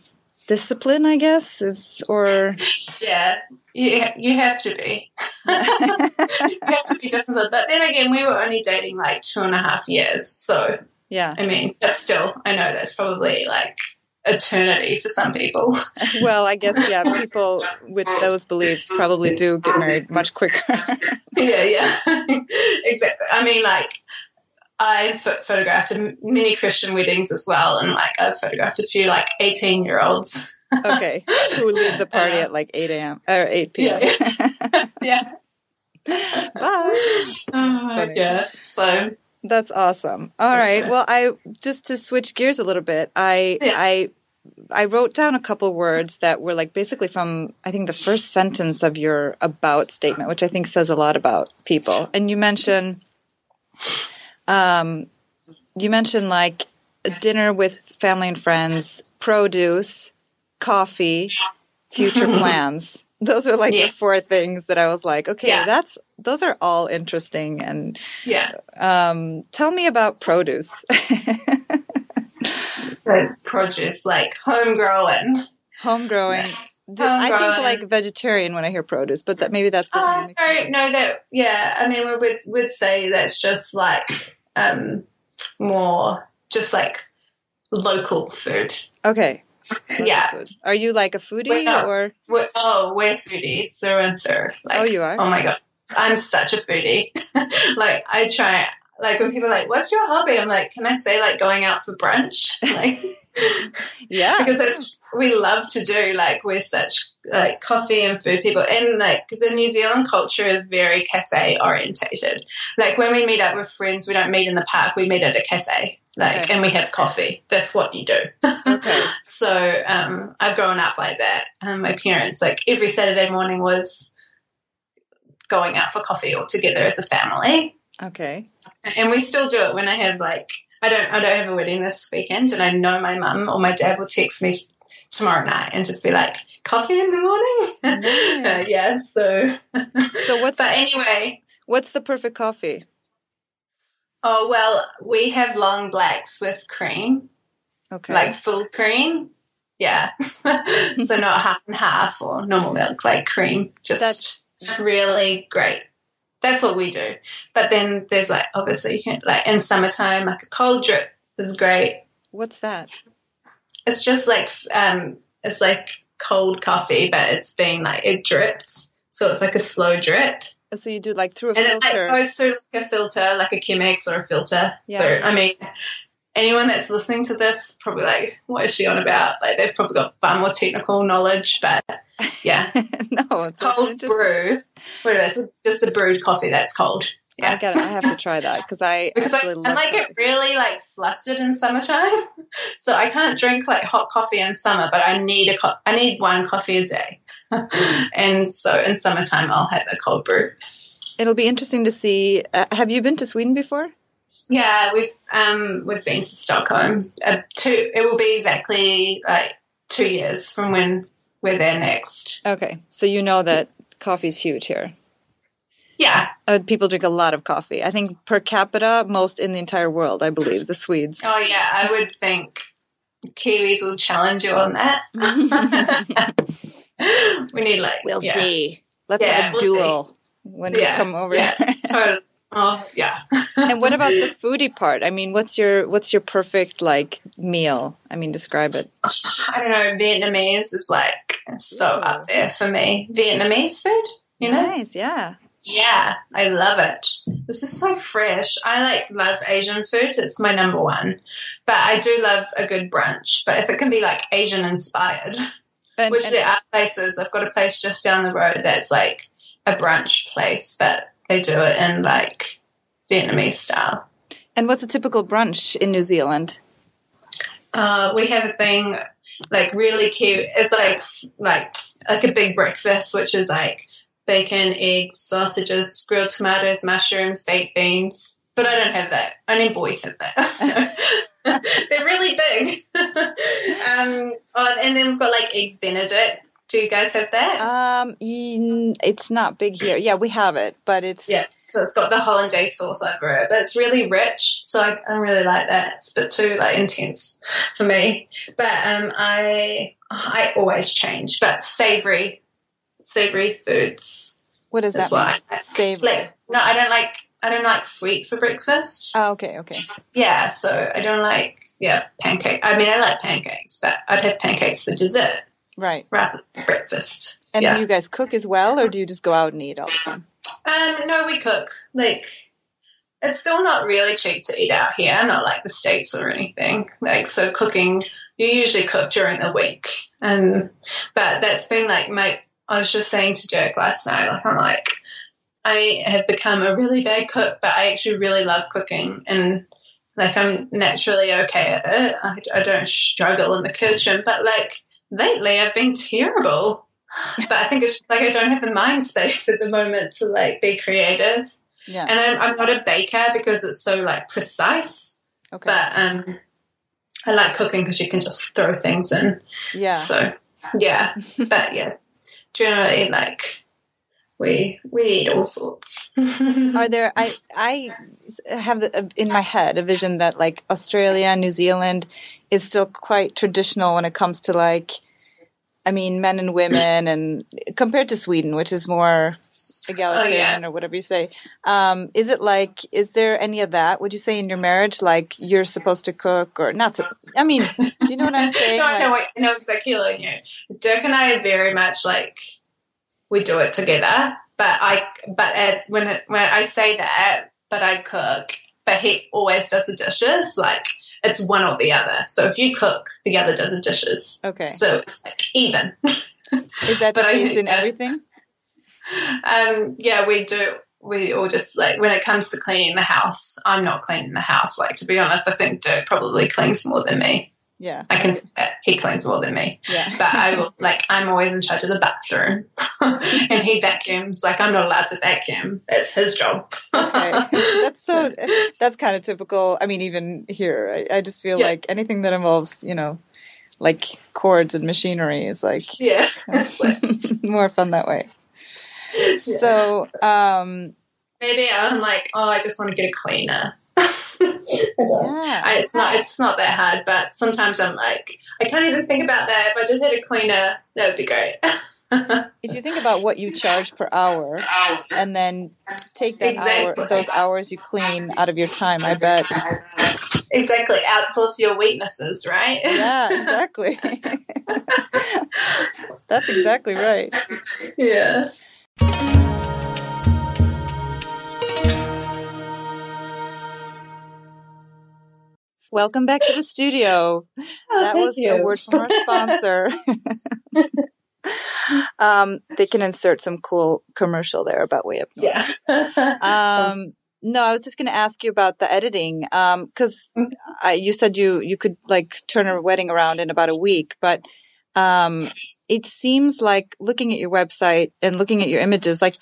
B: discipline, I guess, is or
C: yeah, you you have to be. you have to be disciplined. But then again, we were only dating like two and a half years, so
B: yeah.
C: I mean, but still, I know that's probably like eternity for some people.
B: well, I guess yeah, people with those beliefs probably do get married much quicker.
C: yeah, yeah, exactly. I mean, like I've photographed many Christian weddings as well, and like I've photographed a few like eighteen year olds.
B: okay, who leave the party at like eight a.m. or eight p.m.
C: Yeah. yeah.
B: Bye.
C: Oh, yeah. So
B: that's awesome. All right. Well, I just to switch gears a little bit. I yeah. I I wrote down a couple words that were like basically from I think the first sentence of your about statement, which I think says a lot about people. And you mentioned um, you mentioned like dinner with family and friends, produce, coffee, future plans. Those are like yeah. the four things that I was like, okay, yeah. that's those are all interesting and
C: yeah.
B: Um, tell me about produce.
C: produce, like Homegrown.
B: I think like vegetarian when I hear produce, but that maybe that's.
C: Uh, no, no, that yeah. I mean, we would would say that's just like um, more just like local food.
B: Okay.
C: yeah.
B: Food. Are you like a foodie we're not, or?
C: We're, oh, we're foodies through and through. Like,
B: oh, you are.
C: Oh my god, I'm such a foodie. like I try. Like when people are like, "What's your hobby?" I'm like, "Can I say like going out for brunch?" Like.
B: yeah
C: because that's we love to do like we're such like coffee and food people and like the new zealand culture is very cafe orientated like when we meet up with friends we don't meet in the park we meet at a cafe like okay. and we have coffee that's what you do
B: okay.
C: so um, i've grown up like that and my parents like every saturday morning was going out for coffee all together as a family
B: okay
C: and we still do it when i have like I don't I don't have a wedding this weekend, and I know my mum or my dad will text me tomorrow night and just be like, "Coffee in the morning."
B: Nice.
C: uh, yeah. So.
B: So what's
C: But anyway,
B: what's the perfect coffee?
C: oh well, we have long blacks with cream,
B: Okay.
C: like full cream. Yeah. so not half and half or normal milk, like cream. Just
B: That's-
C: it's really great. That's what we do. But then there's like obviously you can like in summertime, like a cold drip is great.
B: what's that?
C: It's just like um it's like cold coffee, but it's been like it drips. So it's like a slow drip.
B: So you do like through a
C: And it like
B: filter.
C: goes through like a filter, like a Chemex or a filter.
B: Yeah.
C: So, I mean, anyone that's listening to this probably like, what is she on about? Like they've probably got far more technical knowledge, but yeah.
B: no,
C: cold brew. Whatever, it's just a brewed coffee that's cold. Yeah.
B: I got. I have to try that because I
C: Because I, I
B: coffee.
C: get really like flustered in summertime, so I can't drink like hot coffee in summer. But I need a co- I need one coffee a day, and so in summertime I'll have a cold brew.
B: It'll be interesting to see. Uh, have you been to Sweden before?
C: Yeah, we've um we've been to Stockholm. Uh, two. It will be exactly like two years from when we're there next.
B: Okay, so you know that coffee's huge here.
C: Yeah.
B: Uh, people drink a lot of coffee. I think per capita, most in the entire world. I believe the Swedes.
C: Oh yeah. I would think Kiwis will challenge you on that. we need like
B: We'll
C: yeah.
B: see. Let's
C: Yeah,
B: have a
C: we'll see.
B: duel when
C: Yeah,
B: you come over
C: yeah. Totally. Oh yeah.
B: and what about the foodie part? I mean, what's your what's your perfect like meal? I mean, describe it.
C: I don't know. Vietnamese is like so up there for me. Vietnamese food, you know.
B: Nice, yeah.
C: Yeah, I love it. It's just so fresh. I like love Asian food. It's my number one. But I do love a good brunch. But if it can be like Asian inspired,
B: And,
C: which
B: and-
C: there are places. I've got a place just down the road that's like a brunch place, but they do it in like Vietnamese style.
B: and what's a typical brunch in New Zealand?
C: Uh, we have a thing like really cute. It's like like like a big breakfast, which is like bacon, eggs, sausages, grilled tomatoes, mushrooms, baked beans. But I don't have that. Only boys have that. They're really big. um, oh, and then we've got like eggs Benedict. Do you guys have that?
B: Um, it's not big here. Yeah, we have it, but it's
C: yeah. So it's got the hollandaise sauce over it, but it's really rich. So I, I really like that. It's a bit too like intense for me. But um, I I always change, but savory savory foods
B: what does that
C: what? I like.
B: Savory.
C: Like no, I don't like I don't like sweet for breakfast.
B: Oh, okay, okay.
C: yeah, so I don't like yeah pancake. I mean I like pancakes, but I'd have pancakes for dessert
B: Right.
C: rather than breakfast.
B: And
C: yeah.
B: do you guys cook as well, or do you just go out and eat all the time?
C: Um, no, we cook. Like, it's still not really cheap to eat out here, not like the States or anything. Like, so cooking, you usually cook during the week. Um, but that's been like my, I was just saying to Dirk last night, like, I'm like, I have become a really bad cook, but I actually really love cooking and like I'm naturally okay at it. I, I don't struggle in the kitchen, but like lately I've been terrible. But I think it's just like I don't have the mind space at the moment to like be creative.
B: Yeah.
C: And I'm, I'm not a baker because it's so like precise.
B: Okay.
C: But um, I like cooking because you can just throw things in.
B: yeah.
C: So yeah, but yeah, generally like we we eat all sorts.
B: Are there? I I have the, in my head a vision that like Australia, New Zealand is still quite traditional when it comes to like, I mean, men and women, and compared to Sweden, which is more egalitarian or whatever you say. Um, is it like? Is there any of that? Would you say in your marriage, like you're supposed to cook or not? To, I mean, do you know what I'm saying?
C: no, I know,
B: Like-
C: I know exactly what you mean. Dirk and I are very much like we do it together. But I, but when it, when I say that, but I cook, but he always does the dishes. Like it's one or the other. So if you cook, the other does the dishes.
B: okay.
C: So it's like even.
B: Is that the
C: but I
B: case in everything?
C: Um, yeah, we do. We all just like when it comes to cleaning the house, I'm not cleaning the house. Like to be honest, I think Dirk probably cleans more than me.
B: Yeah.
C: I can he cleans more than me.
B: Yeah.
C: But I will like I'm always in charge of the bathroom, and he vacuums. Like I'm not allowed to vacuum. It's his job.
B: okay. That's so. That's kind of typical. I mean, even here, I, I just feel
C: Yeah.
B: like anything that involves, you know, like cords and machinery is like
C: yeah.
B: More fun that way. So, um,
C: maybe I'm like, oh, I just want to get a cleaner.
B: Yeah.
C: I, it's not it's not that hard, but sometimes I'm like, I can't even think about that. If I just had a cleaner, that would be great.
B: if you think about what you charge per hour, and then take that hour, those hours you clean out of your time, I bet.
C: exactly. Outsource your weaknesses, right?
B: Yeah, exactly. That's exactly right.
C: yeah.
B: Welcome back to the studio.
C: Oh,
B: that was a word from our sponsor. um, they can insert some cool commercial there about way up north.
C: Yeah.
B: Um, no, I was just going to ask you about the editing because
C: Mhm.
B: You said you you could like turn a wedding around in about a week, but um, it seems like looking at your website and looking at your images, like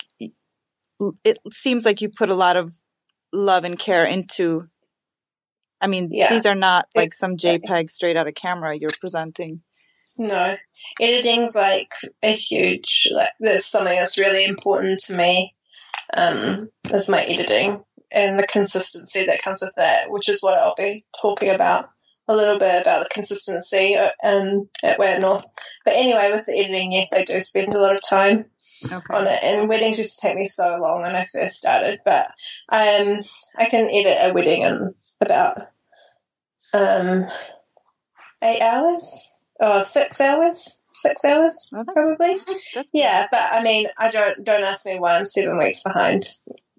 B: it seems like you put a lot of love and care into. I mean,
C: Yeah.
B: these are not like some JPEG straight out of camera you're presenting.
C: No, editing's like a huge. Like, there's something that's really important to me. Um, is my editing and the consistency that comes with that, which is what I'll be talking about a little bit about the consistency uh, um, at Way Up North. But anyway, with the editing, yes, I do spend a lot of time
B: Okay.
C: on it, and weddings used to take me so long when I first started. But um, I can edit a wedding in about um, eight hours or six hours. Six hours,
B: that's-
C: probably.
B: That's
C: Yeah, but I mean, I don't don't ask me why I'm seven weeks behind.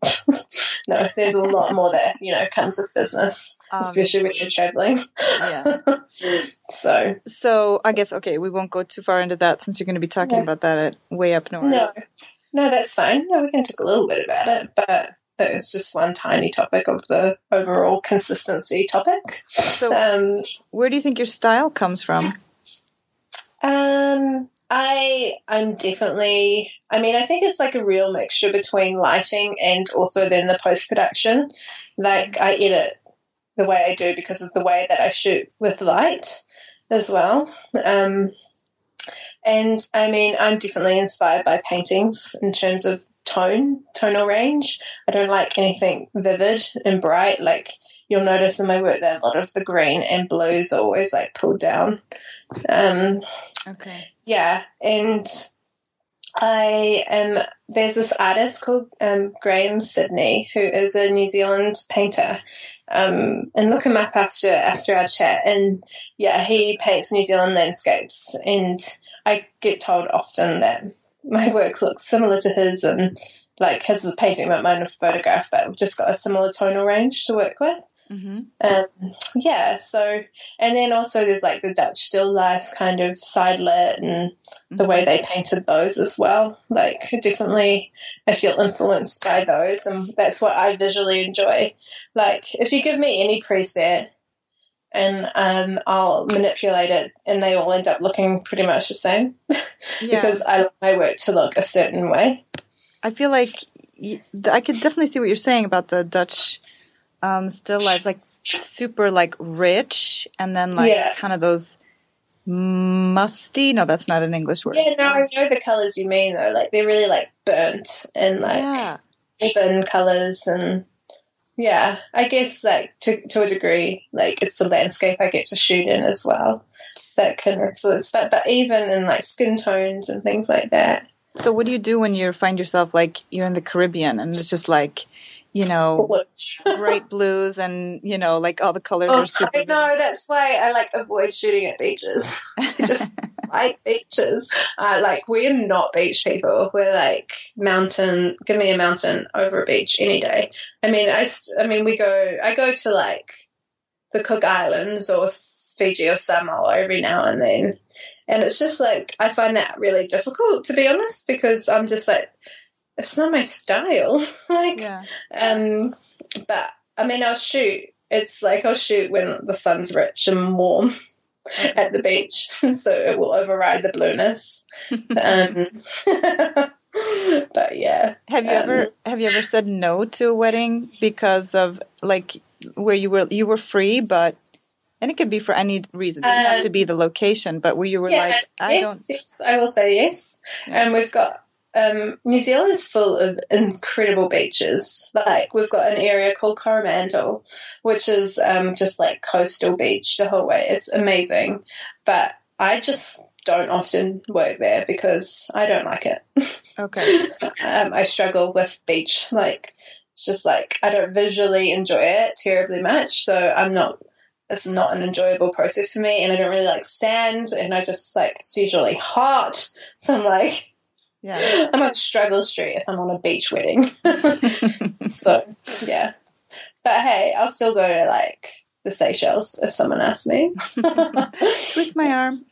C: no, there's a lot more that you know comes with business,
B: Um,
C: especially when you're traveling.
B: yeah.
C: so
B: So I guess okay, we won't go too far into that since you're going to be talking
C: Yeah.
B: about that at way up north.
C: no, no, that's fine. No, we can talk a little bit about it, but that is just one tiny topic of the overall consistency topic.
B: So
C: Um,
B: where do you think your style comes from?
C: Um, I I'm definitely. I mean, I think it's like a real mixture between lighting and also then the post production. Like I edit the way I do because of the way that I shoot with light as well. Um, and I mean, I'm definitely inspired by paintings in terms of tone, tonal range. I don't like anything vivid and bright. Like you'll notice in my work that a lot of the green and blues are always like pulled down. Um,
B: Okay.
C: yeah, and I am. There's this artist called um, Grahame Sydney who is a New Zealand painter, um, and look him up after after our chat. And yeah, he paints New Zealand landscapes, and I get told often that my work looks similar to his, and like his is a painting, but mine a photograph, but we've just got a similar tonal range to work with.
B: Hmm
C: Um, yeah, so and then also there's like the Dutch still life kind of side lit and the way they painted those as well. Like definitely I feel influenced by those and that's what I visually enjoy. Like if you give me any preset and um, I'll manipulate it and they all end up looking pretty much the same
B: Yeah.
C: because I like my work to look a certain way.
B: I feel like I could definitely see what you're saying about the Dutch um, still lives, like super like rich, and then like
C: Yeah.
B: kind of those musty. No, that's not an English word.
C: Yeah, no, I know the colours you mean though. Like they're really like burnt and like
B: yeah.
C: colors and yeah i guess like to, to a degree like it's the landscape i get to shoot in as well that can influence but but even in like skin tones and things like that
B: So, what do you do when you find yourself like you're in the Caribbean and it's just like, you know, bright blues and you know, like all the colors
C: oh,
B: are super.
C: I know that's why I like avoid shooting at beaches. I just like beaches. Uh, like we're not beach people. We're like mountain. Give me a mountain over a beach any day. I mean, I. St- I mean, we go. I go to like the Cook Islands or Fiji or Samoa every now and then, and it's just like I find that really difficult to be honest because I'm just like it's not my style. like
B: Yeah.
C: um, but I mean, I'll shoot. It's like I'll shoot when the sun's rich and warm, at the beach, so it will override the blueness. um, but yeah,
B: Have you
C: um,
B: ever have you ever said no to a wedding because of like where you were you were free, but and it could be for any reason. It doesn't have
C: Uh,
B: to be the location, but where you were
C: yeah,
B: like, I
C: yes, yes, I will say yes.
B: Yeah.
C: And we've got um, New Zealand's full of incredible beaches. Like we've got an area called Coromandel, which is um, just like coastal beach the whole way. It's amazing, but I just don't often work there because I don't like it.
B: Okay.
C: um, I struggle with beach. Like it's just like I don't visually enjoy it terribly much, so I'm not. It's not an enjoyable process for me, and I don't really like sand, and I just like it's usually hot, so I'm like
B: Yeah.
C: I'm on struggle street if I'm on a beach wedding. so yeah, but hey, I'll still go to like the Seychelles if someone asks me.
B: Twist my arm.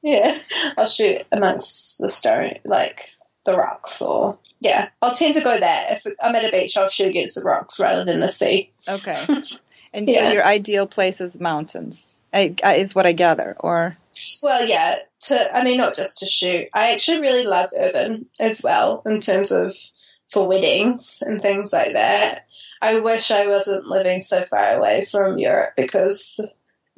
C: Yeah, I'll shoot amongst the stone, like the rocks, or yeah, I'll tend to go there. If I'm at a beach, I'll shoot against the rocks rather than the sea.
B: Okay. And
C: Yeah.
B: so your ideal place is mountains, I, I, is what I gather. Or
C: Well, yeah, to I mean, not just to shoot. I actually really love urban as well in terms of for weddings and things like that. I wish I wasn't living so far away from Europe because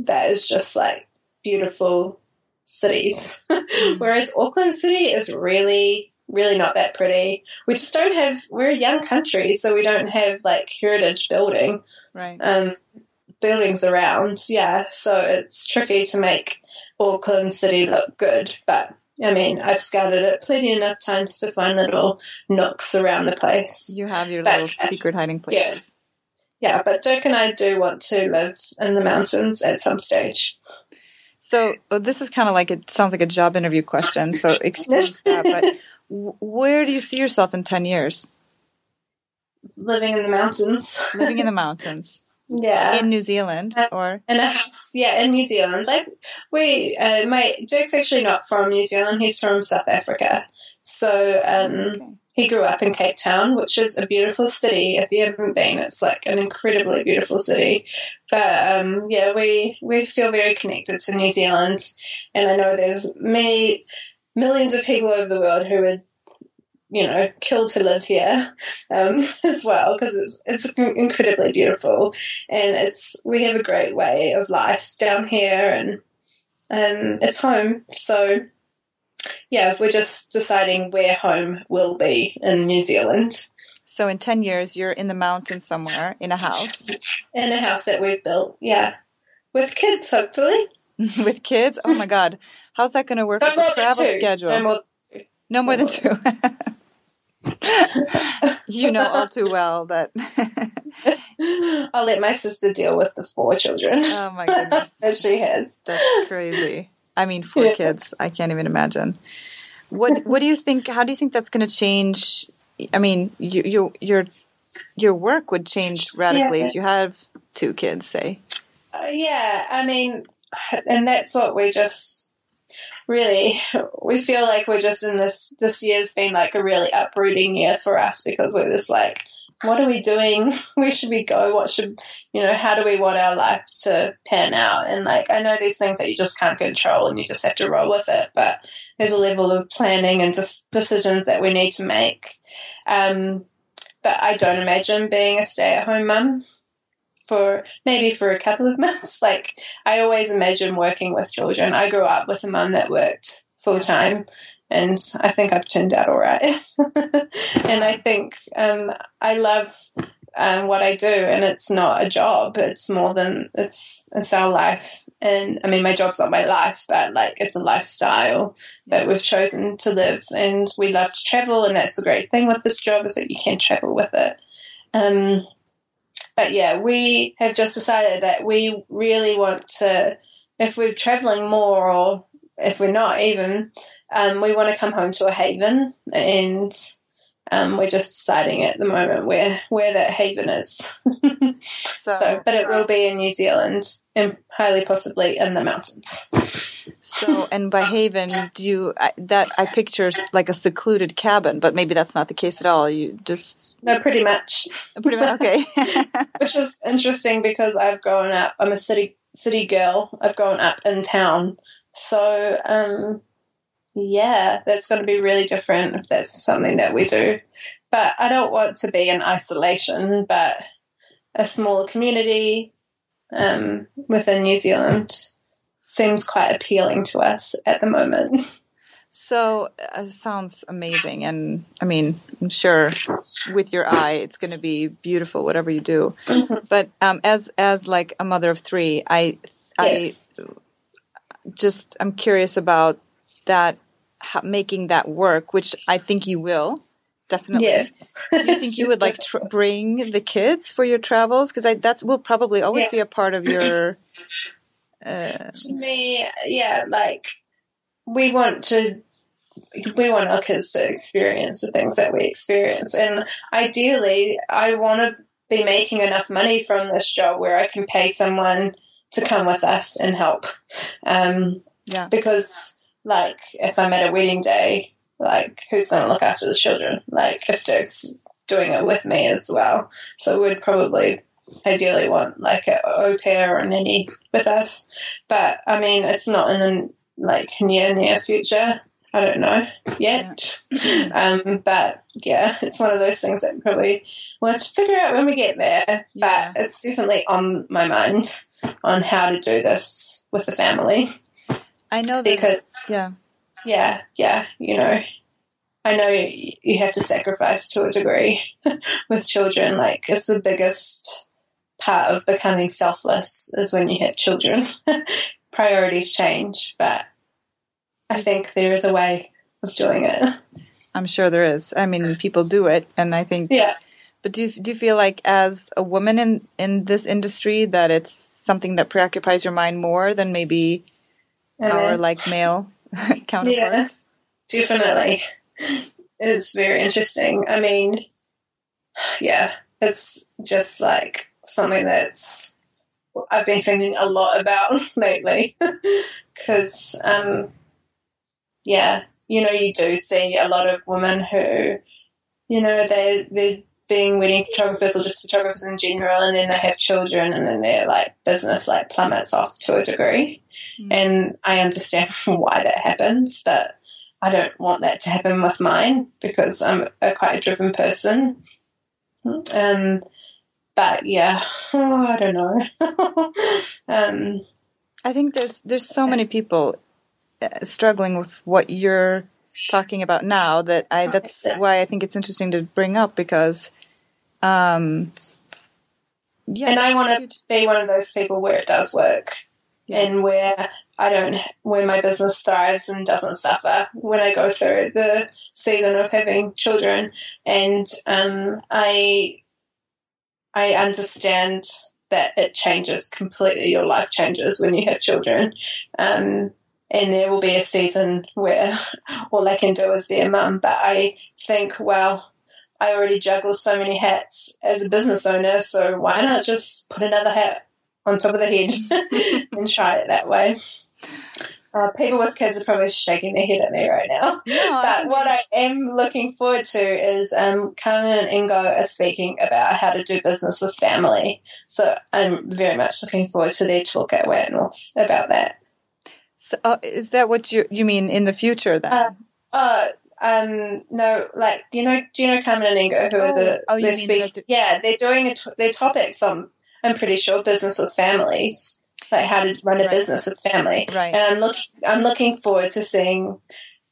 C: that is just like beautiful cities. Whereas Auckland City is really, really not that pretty. We just don't have, we're a young country, so we don't have like heritage building
B: right.
C: um, buildings around. Yeah, so it's tricky to make Auckland City look good. But I mean, I've scouted it plenty enough times to find little nooks around the place.
B: You have your
C: But-
B: little secret hiding places.
C: Yeah, but Dirk and I do want to live in the mountains at some stage.
B: So uh, this is kind of like it sounds like a job interview question. So excuse that, but where do you see yourself in ten years?
C: Living in the mountains.
B: Living in the mountains
C: yeah.
B: in New Zealand, or
C: in a house, yeah, in New Zealand. Like we, uh, my Dirk's actually not from New Zealand. He's from South Africa. So um,
B: Okay.
C: he grew up in Cape Town, which is a beautiful city. If you haven't been, it's like an incredibly beautiful city. But um, yeah, we we feel very connected to New Zealand, and I know there's many millions of people over the world who would. You know, kill to live here um, as well because it's it's incredibly beautiful, and it's we have a great way of life down here, and and it's home. So yeah, we're just deciding where home will be in New Zealand.
B: so in ten years you're in the mountains somewhere in a house
C: In a house that we've built, yeah. With kids, hopefully.
B: with kids. Oh my God, how's that going to work
C: No
B: with the travel schedule?
C: No more-
B: No more than two. you know all too well that.
C: I'll let my sister deal with the four children
B: oh my goodness,
C: that she has.
B: that's crazy. I mean, four
C: Yeah.
B: kids. I can't even imagine. What What do you think? How do you think that's going to change? I mean, you, you your your work would change radically
C: Yeah.
B: if you have two kids. Say,
C: Uh, yeah, I mean, and that's what we just really we feel like we're just in this. This year's been like a really uprooting year for us because we're just like, what are we doing? Where should we go? What should you know? How do we want our life to pan out? And like, I know these things that you just can't control, and you just have to roll with it. But there's a level of planning and decisions that we need to make. Um, but I don't imagine being a stay-at-home mum for maybe for a couple of months. Like I always imagine working with children. I grew up with a mum that worked full time, and I think I've turned out all right. and I think um, I love um, what I do, and it's not a job. It's more than it's it's our life. And I mean, my job's not my life, but like it's a lifestyle that we've chosen to live, and we love to travel, and that's the great thing with this job is that you can travel with it. Um, but yeah, we have just decided that we really want to, if we're traveling more or if we're not even, um, we want to come home to a haven, and um, we're just deciding at the moment where where that haven is.
B: so
C: so, but it will be in New Zealand and highly possibly in the mountains.
B: So and by haven, do you I, that I picture like a secluded cabin, but maybe that's not the case at all. You just
C: No, pretty much.
B: pretty much okay.
C: Which is interesting because I've grown up. I'm a city city girl. I've grown up in town. So, um, yeah, that's going to be really different if that's something that we do. But I don't want to be in isolation, but a smaller community um, within New Zealand seems quite appealing to us at the moment.
B: So uh, sounds amazing, and I mean, I'm sure with your eye, it's going to be beautiful, whatever you do. Mm-hmm. But um, as as like a mother of three, I yes. I just I'm curious about that how, making that work, which I think you will definitely.
C: Yes.
B: Do you think you would like tr- bring the kids for your travels? Because that will probably always yeah. be a part of your.
C: Uh, to me, yeah, like we want to we want our kids to experience the things that we experience. And ideally i want to be making enough money from this job where i can pay someone to come with us and help. Um,
B: yeah.
C: because like if i'm at a wedding day like who's going to look after the children? Like if Dirk's doing it with me as well. So we'd probably ideally want like an au pair or nanny with us but i mean it's not in the like near near future. I don't know yet. Yeah. Um, but yeah, it's one of those things that probably we'll have to figure out when we get there. Yeah. But it's definitely on my mind on how to do this with the family.
B: I know
C: because
B: yeah,
C: yeah, yeah. You know, I know you have to sacrifice to a degree with children. Like it's the biggest part of becoming selfless is when you have children. Priorities change, but I think there is a way of doing it.
B: I'm sure there is. I mean, people do it, and I think.
C: Yeah.
B: But do you, do you feel like, as a woman in in this industry, that it's something that preoccupies your mind more than maybe our like male counterparts?
C: Yeah, definitely. It's very interesting. I mean, yeah, it's just like something that's I've been thinking a lot about lately because um, yeah, you know, you do see a lot of women who, you know, they they're being wedding photographers or just photographers in general, and then they have children, and then their like business like plummets off to a degree. Mm. And I understand why that happens, but I don't want that to happen with mine because I'm a quite a driven person. Um, but yeah, oh, I don't know. um,
B: I think there's there's so many people struggling with what you're talking about now that I that's why I think it's interesting to bring up because um
C: yeah and I want to be one of those people where it does work yeah. and where I don't where my business thrives and doesn't suffer when I go through the season of having children and um I I understand that it changes completely your life changes when you have children um and there will be a season where all I can do is be a mum. But I think, well, I already juggle so many hats as a business owner, so why not just put another hat on top of the head and try it that way? Uh, people with kids are probably shaking their head at me right now. No, but what I am looking forward to is um, Carmen and Ingo are speaking about how to do business with family. So I'm very much looking forward to their talk at Up North about that.
B: So, uh, is that what you you mean in the future then?
C: Uh, uh, um, no, like you know, do you know Carmen and Ingo, who oh, are the oh, you speak? The- yeah, they're doing a t- their topics on. I'm pretty sure business with families, like how to run a business with family.
B: Right.
C: And I'm looking, I'm looking forward to seeing,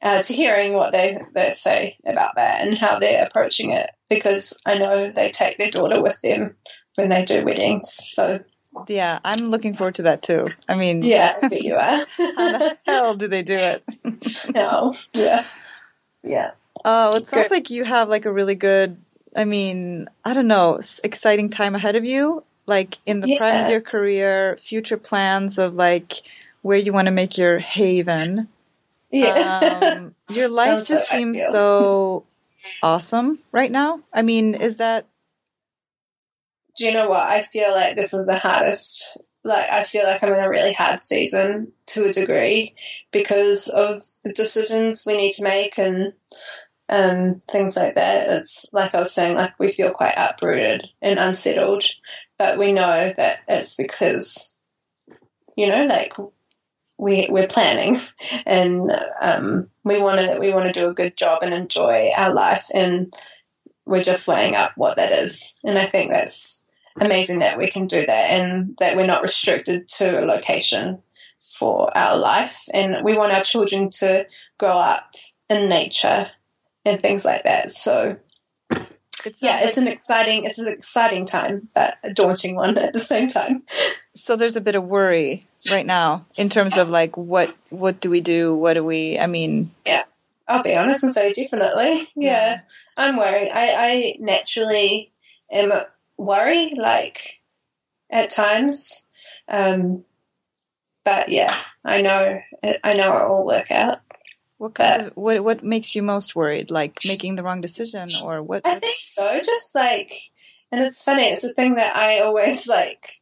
C: uh, to hearing what they they say about that and how they're approaching it because I know they take their daughter with them when they do weddings. So
B: yeah, I'm looking forward to that too. I mean,
C: yeah, you are.
B: how the hell do they do it?
C: no, yeah, yeah.
B: Oh, it sounds good. like you have like a really good. I mean, I don't know, exciting time ahead of you. Like in the yeah. prime of your career, future plans of like where you want to make your haven.
C: Yeah,
B: um, your life just seems so awesome right now. I mean, is that
C: do you know what? I feel like this is the hardest. Like, I feel like I'm in a really hard season to a degree because of the decisions we need to make and um, things like that. It's like I was saying, like we feel quite uprooted and unsettled, but we know that it's because you know, like we we're planning and um, we want to we want to do a good job and enjoy our life and we're just weighing up what that is. And I think that's amazing that we can do that and that we're not restricted to a location for our life. And we want our children to grow up in nature and things like that. So it's yeah, it's an exciting it's an exciting time, but a daunting one at the same time.
B: So there's a bit of worry right now in terms of like what what do we do? What do we? I mean,
C: yeah, I'll be honest and say definitely. Yeah, yeah. I'm worried. I I naturally am worried, like at times, um, but yeah, I know I know it will work out.
B: What kind of what what makes you most worried? Like making the wrong decision or what?
C: I think so. Just like, and it's funny. It's a thing that I always like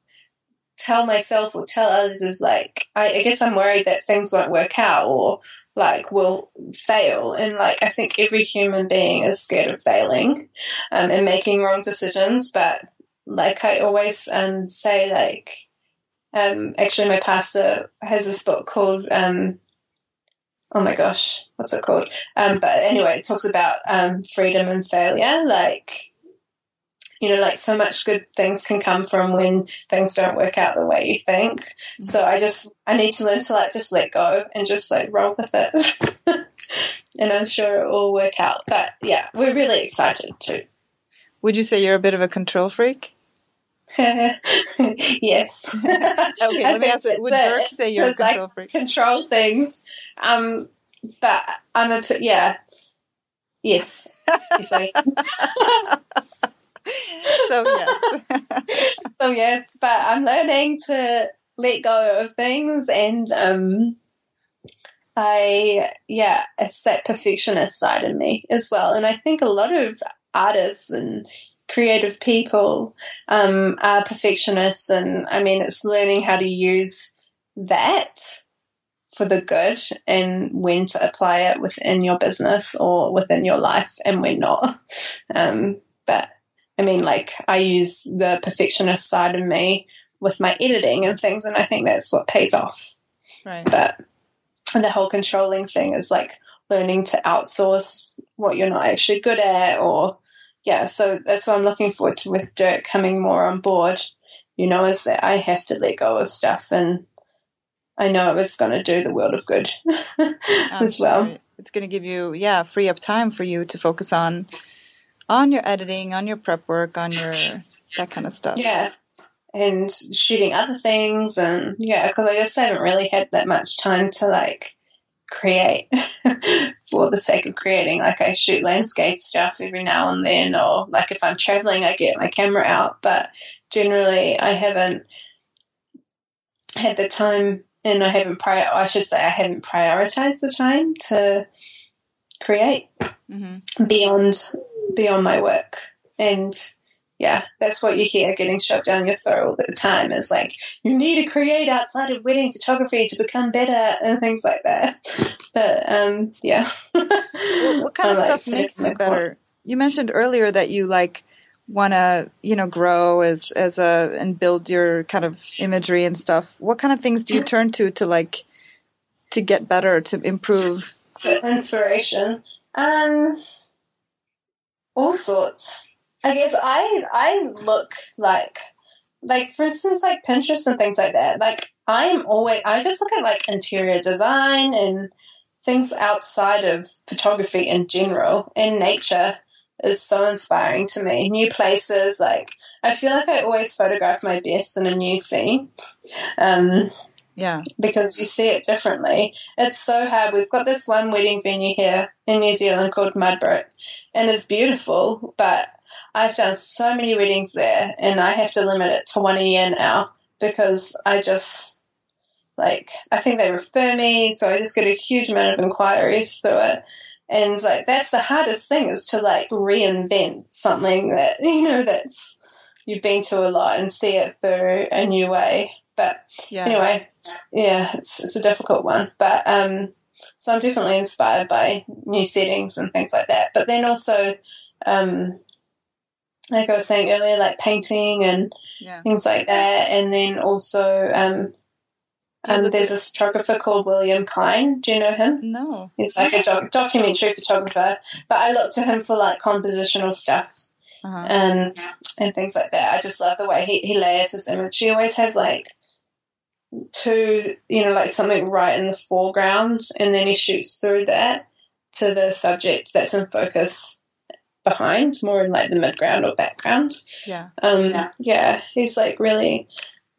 C: tell myself or tell others is like, I, I guess I'm worried that things won't work out or like will fail. And like, I think every human being is scared of failing um, and making wrong decisions. But like I always um, say, like, um, actually, my pastor has this book called um, oh my gosh, what's it called? Um, but anyway, it talks about um, freedom and failure. Like, you know, like so much good things can come from when things don't work out the way you think. So I just, I need to learn to like just let go and just like roll with it. and I'm sure it will work out. But yeah, we're really excited too.
B: Would you say you're a bit of a control freak?
C: yes.
B: okay, let me ask it. Would Dirk say you're a control freak?
C: Control things. Um, but I'm a yeah. Yes. yes
B: so yes.
C: so yes, but I'm learning to let go of things and um I yeah, it's that perfectionist side in me as well. And I think a lot of artists and creative people um, are perfectionists, and I mean, it's learning how to use that for the good and when to apply it within your business or within your life and when not. Um, but I mean, like, I use the perfectionist side of me with my editing and things, and I think that's what pays off.
B: Right.
C: But the whole controlling thing is like learning to outsource what you're not actually good at or yeah, so that's what I'm looking forward to with Dirk coming more on board. You know, is that I have to let go of stuff, and I know it's going to do the world of good as well.
B: It's going to give you, yeah, free up time for you to focus on on your editing, on your prep work, on your that kind of stuff.
C: Yeah, and shooting other things, and yeah, because I just haven't really had that much time to like create for the sake of creating. Like I shoot landscape stuff every now and then, or like if I'm traveling, I get my camera out. But generally, I haven't had the time, and I haven't prior. I should say I haven't prioritized the time to create mm-hmm. beyond beyond my work and yeah, that's what you hear getting shoved down your throat all the time is like, you need to create outside of wedding photography to become better and things like that. But um, yeah.
B: what, what kind of like, stuff makes you better? You mentioned earlier that you like want to, you know, grow as, as a, and build your kind of imagery and stuff. What kind of things do you turn to to like, to get better, to improve?
C: Inspiration. Um, all sorts I guess I I look like like for instance like Pinterest and things like that. Like I'm always I just look at like interior design and things outside of photography in general and nature is so inspiring to me. New places, like I feel like I always photograph my best in a new scene. Um,
B: yeah.
C: Because you see it differently. It's so hard. We've got this one wedding venue here in New Zealand called Mudbrick, and it's beautiful, but I've done so many weddings there, and I have to limit it to one a year now because I just like I think they refer me, so I just get a huge amount of inquiries through it. And like that's the hardest thing is to like reinvent something that you know that's you've been to a lot and see it through a new way. But yeah. anyway, yeah, it's it's a difficult one. But um, so I'm definitely inspired by new settings and things like that. But then also, um, like I was saying earlier, like painting and yeah. things like that. And then also, um, Um, there's a photographer called William Klein. Do you know him?
B: No.
C: He's like a doc- documentary photographer, but I look to him for like compositional stuff
B: Uh-huh.
C: and and things like that. I just love the way he, he layers his image. He always has like two, you know, like something right in the foreground, and then he shoots through that to the subject that's in focus behind, more in like the midground or background.
B: Yeah.
C: Um, yeah. he's like really,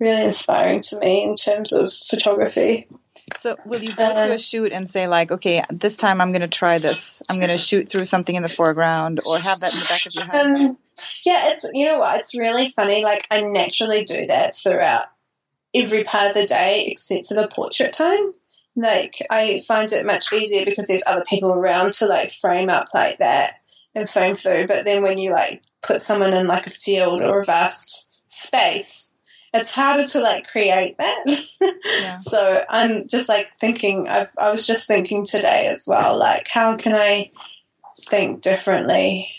C: really inspiring to me in terms of photography.
B: So will you go to
C: Uh,
B: a shoot and say like, okay, this time I'm going to try this. I'm going to shoot through something in the foreground, or have that in the back of your head?
C: Um, yeah, it's you know what? It's really funny. Like I naturally do that throughout every part of the day except for the portrait time. Like I find it much easier because there's other people around to like frame up like that and frame through. But then when you like put someone in like a field or a vast space, it's harder to like create that.
B: Yeah.
C: So I'm just like thinking. I, I was just thinking today as well. Like, how can I think differently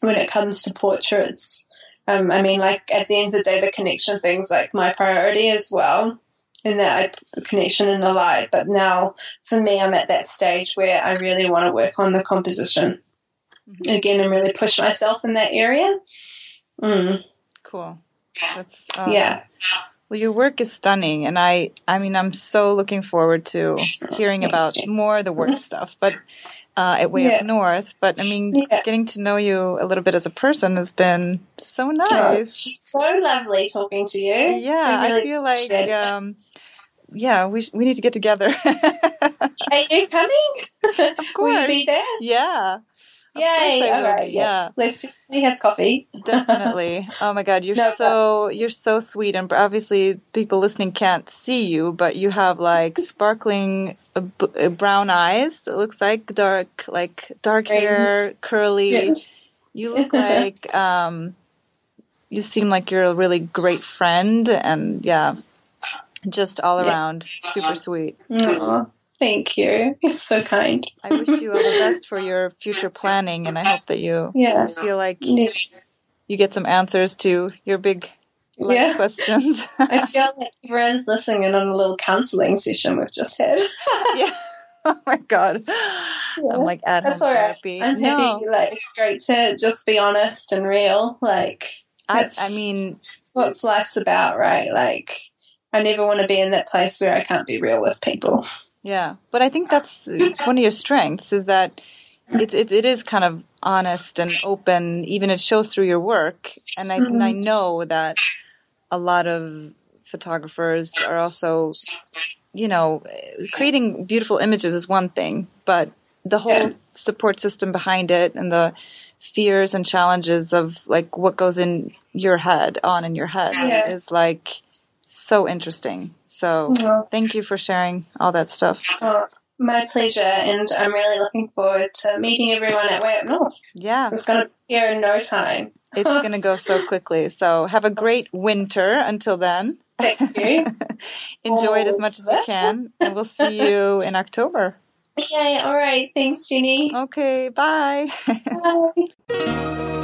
C: when it comes to portraits? Um, I mean, like at the end of the day, the connection thing's like my priority as well, in that connection in the light. But now, for me, I'm at that stage where I really want to work on the composition
B: Mhm.
C: again and really push myself in that area. Mm,
B: Cool. That's um,
C: yeah,
B: Well, your work is stunning, and I, I mean, I'm so looking forward to hearing about more of the work stuff. But uh, at Way
C: Yeah.
B: Up North, but I mean,
C: Yeah.
B: getting to know you a little bit as a person has been so nice.
C: so lovely talking to you.
B: Yeah, I,
C: really
B: feel like, um, yeah, we sh- we need to get together.
C: Are you coming?
B: of
C: Will you
B: course.
C: be there?
B: yeah,
C: Yay!
B: I
C: All
B: will
C: right.
B: be,
C: yes. Let's we have coffee.
B: definitely. Oh my God, you're
C: No,
B: so you're so sweet, and obviously people listening can't see you, but you have like sparkling uh, uh, brown eyes. It looks like dark, like dark
C: Green.
B: hair, curly.
C: Yeah.
B: You look like um, you seem like you're a really great friend, and yeah, just all
C: Yeah.
B: around super sweet.
C: Aw, thank you. You're so kind.
B: I wish you all the best for your future planning, and I hope that you
C: Yeah.
B: feel like
C: Yeah.
B: you get some answers to your big life
C: Yeah.
B: questions.
C: I feel like everyone's listening in on a little counselling session we've just had.
B: yeah. Oh my god.
C: Yeah.
B: I'm like at
C: That's all right.
B: therapy.
C: I'm
B: no,
C: happy. Like it's great to just be honest and real. Like
B: I, I mean,
C: it's what life's about, right? Like I never want to be in that place where I can't be real with people.
B: Yeah. But I think that's one of your strengths is that it's it, it is kind of honest and open. Even it shows through your work, and I and I
C: mm-hmm.
B: know that a lot of photographers are also, you know, creating beautiful images is one thing, but the whole
C: Yeah.
B: support system behind it and the fears and challenges of like what goes in your head on in your head
C: Yeah.
B: is like so interesting. So
C: Well,
B: thank you for sharing all that stuff.
C: oh, my pleasure, and I'm really looking forward to meeting everyone at Way Up North.
B: Yeah,
C: It's going to be here in no time.
B: it's going to go so quickly. So have a great winter until then.
C: Thank you.
B: Enjoy it as much as you can, and we'll see you in October.
C: okay, all right. Thanks, Jenny.
B: Okay, bye.
C: Bye.